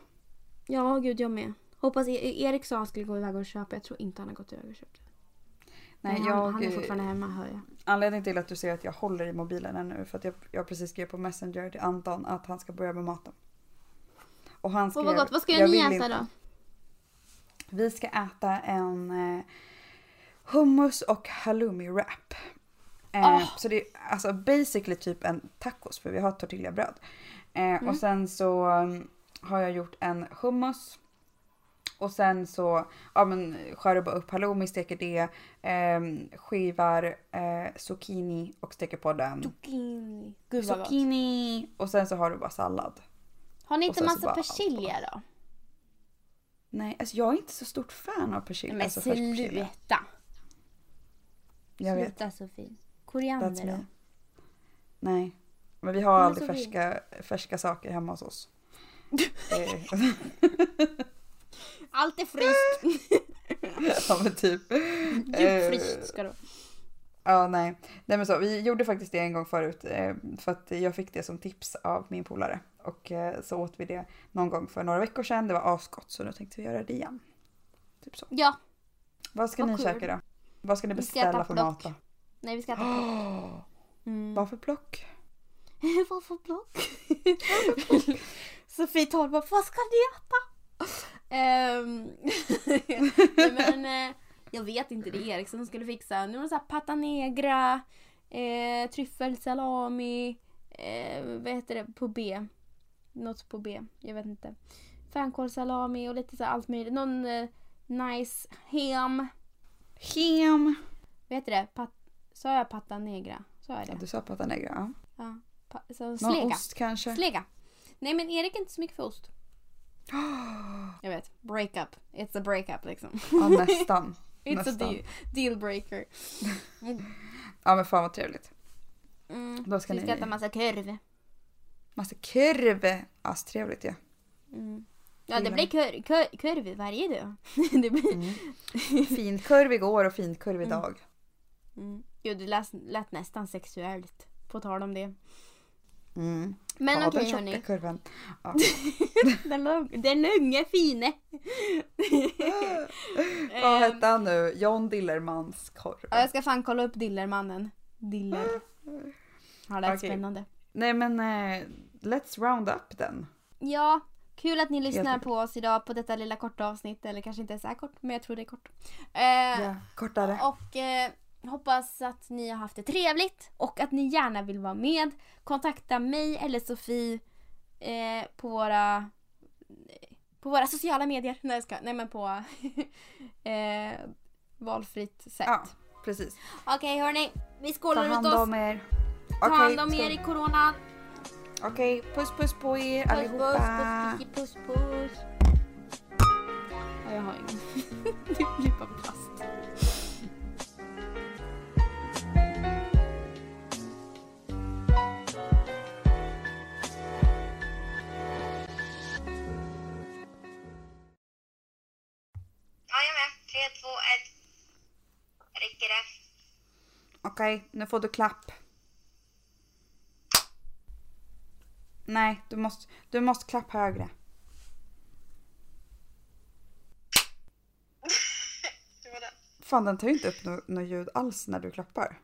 Ja, gud jag med. Hoppas E- Erik sa han skulle gå iväg och köpa. Jag tror inte han har gått iväg och köpt. Nej, Men jag, han, han är eh, fortfarande hemma hör jag. Anledningen till att du ser att jag håller i mobilen ännu för att jag, jag precis skrev på Messenger till Anton att han ska börja med maten. Och han skrev, Åh vad gott. Vad ska "Jag ni äta inte." då? Vi ska äta en eh, hummus och halloumi wrap. Eh, Åh. Så det är alltså basically typ en tacos för vi har tortillabröd. Eh, Mm. Och sen så mm, har jag gjort en hummus. Och sen så ja, men, skär jag bara upp halloumi, steker det, ehm, skivar eh, zucchini och steker på den. Zucchini. Gud vad gott. Zucchini! Och sen så har du bara sallad. Har ni inte massa persilja då? Nej, alltså jag är inte så stort fan av persilja. Nej, men alltså persilja. sluta. Jag vet. Sluta Sofie. Koriander då? Nej. Men vi har Men aldrig färska, färska saker hemma hos oss. Eh, Allt är friskt. ja men typ. Djupfryst ska det vara. Ja nej. Nej men så, vi gjorde faktiskt det en gång förut. Eh, för att jag fick det som tips av min polare. Och eh, så åt vi det någon gång för några veckor sedan. Det var asgott så nu tänkte vi göra det igen. Typ så. Ja. Vad ska Vad ni kul. käka då? Vad ska ni ska beställa för mat då? Nej vi ska äta plock. Mm. Vad för plock? Vad för plock? Sofie Torp vad ska ni äta? Nej, men eh, jag vet inte, det är Erik som skulle fixa. Nu är det så här pata negra, eh, tryffelsalami, eh, vad heter det på B? Något på B, jag vet inte. Fänkålssalami och lite så här allt möjligt. Någon eh, nice ham. Hem! Vad heter det? Pat, sa jag pata negra? Sa jag Ja, det? du sa pata negra. Ja. Ja. Så Någon slega. ost kanske? Slega. Nej men Erik är inte så mycket för ost. Jag vet. Breakup. It's a breakup liksom. Ja nästan. It's a Nästan. deal, deal breaker. Ja men fan vad trevligt. Mm. Då ska Vi ska ni- äta massa korv. Massa kurv. Astrevligt ja. Mm. Ja det blir korv, korv, korv varje dag. det blir... Mm. Finkurv igår och finkurv idag. Mm. Jo det lät, lät nästan sexuellt. På tal om det. Mm. Men ja, okej hörni. kurven. Ja. Den, lång- den unge fine. Vad hette han nu? John Dillermans korv. Ja, jag ska fan kolla upp Dillermannen. Diller. Ja, det är Okej. spännande. Nej men eh, let's round up den. Ja, kul att ni lyssnar på oss idag på detta lilla korta avsnitt. Eller kanske inte så här kort, men jag tror det är kort. Eh, Ja, kortare. Och eh, hoppas att ni har haft det trevligt och att ni gärna vill vara med. Kontakta mig eller Sofie eh, på våra på våra sociala medier. Nej, jag ska, nej men på eh, valfritt sätt. Ja, precis. Okej hörni, vi Ta skålar ut hand oss. om er. Ta Okej, hand om er i coronan. Okej, puss puss på er Puss allihopa. puss, puss, puss, puss. Ja, jag har ingen. det blir bara plast. 1. Räcker det? Okej, nu får du klapp. Nej, du måste, du måste klappa högre. Fan, den tar ju inte upp något no ljud alls när du klappar.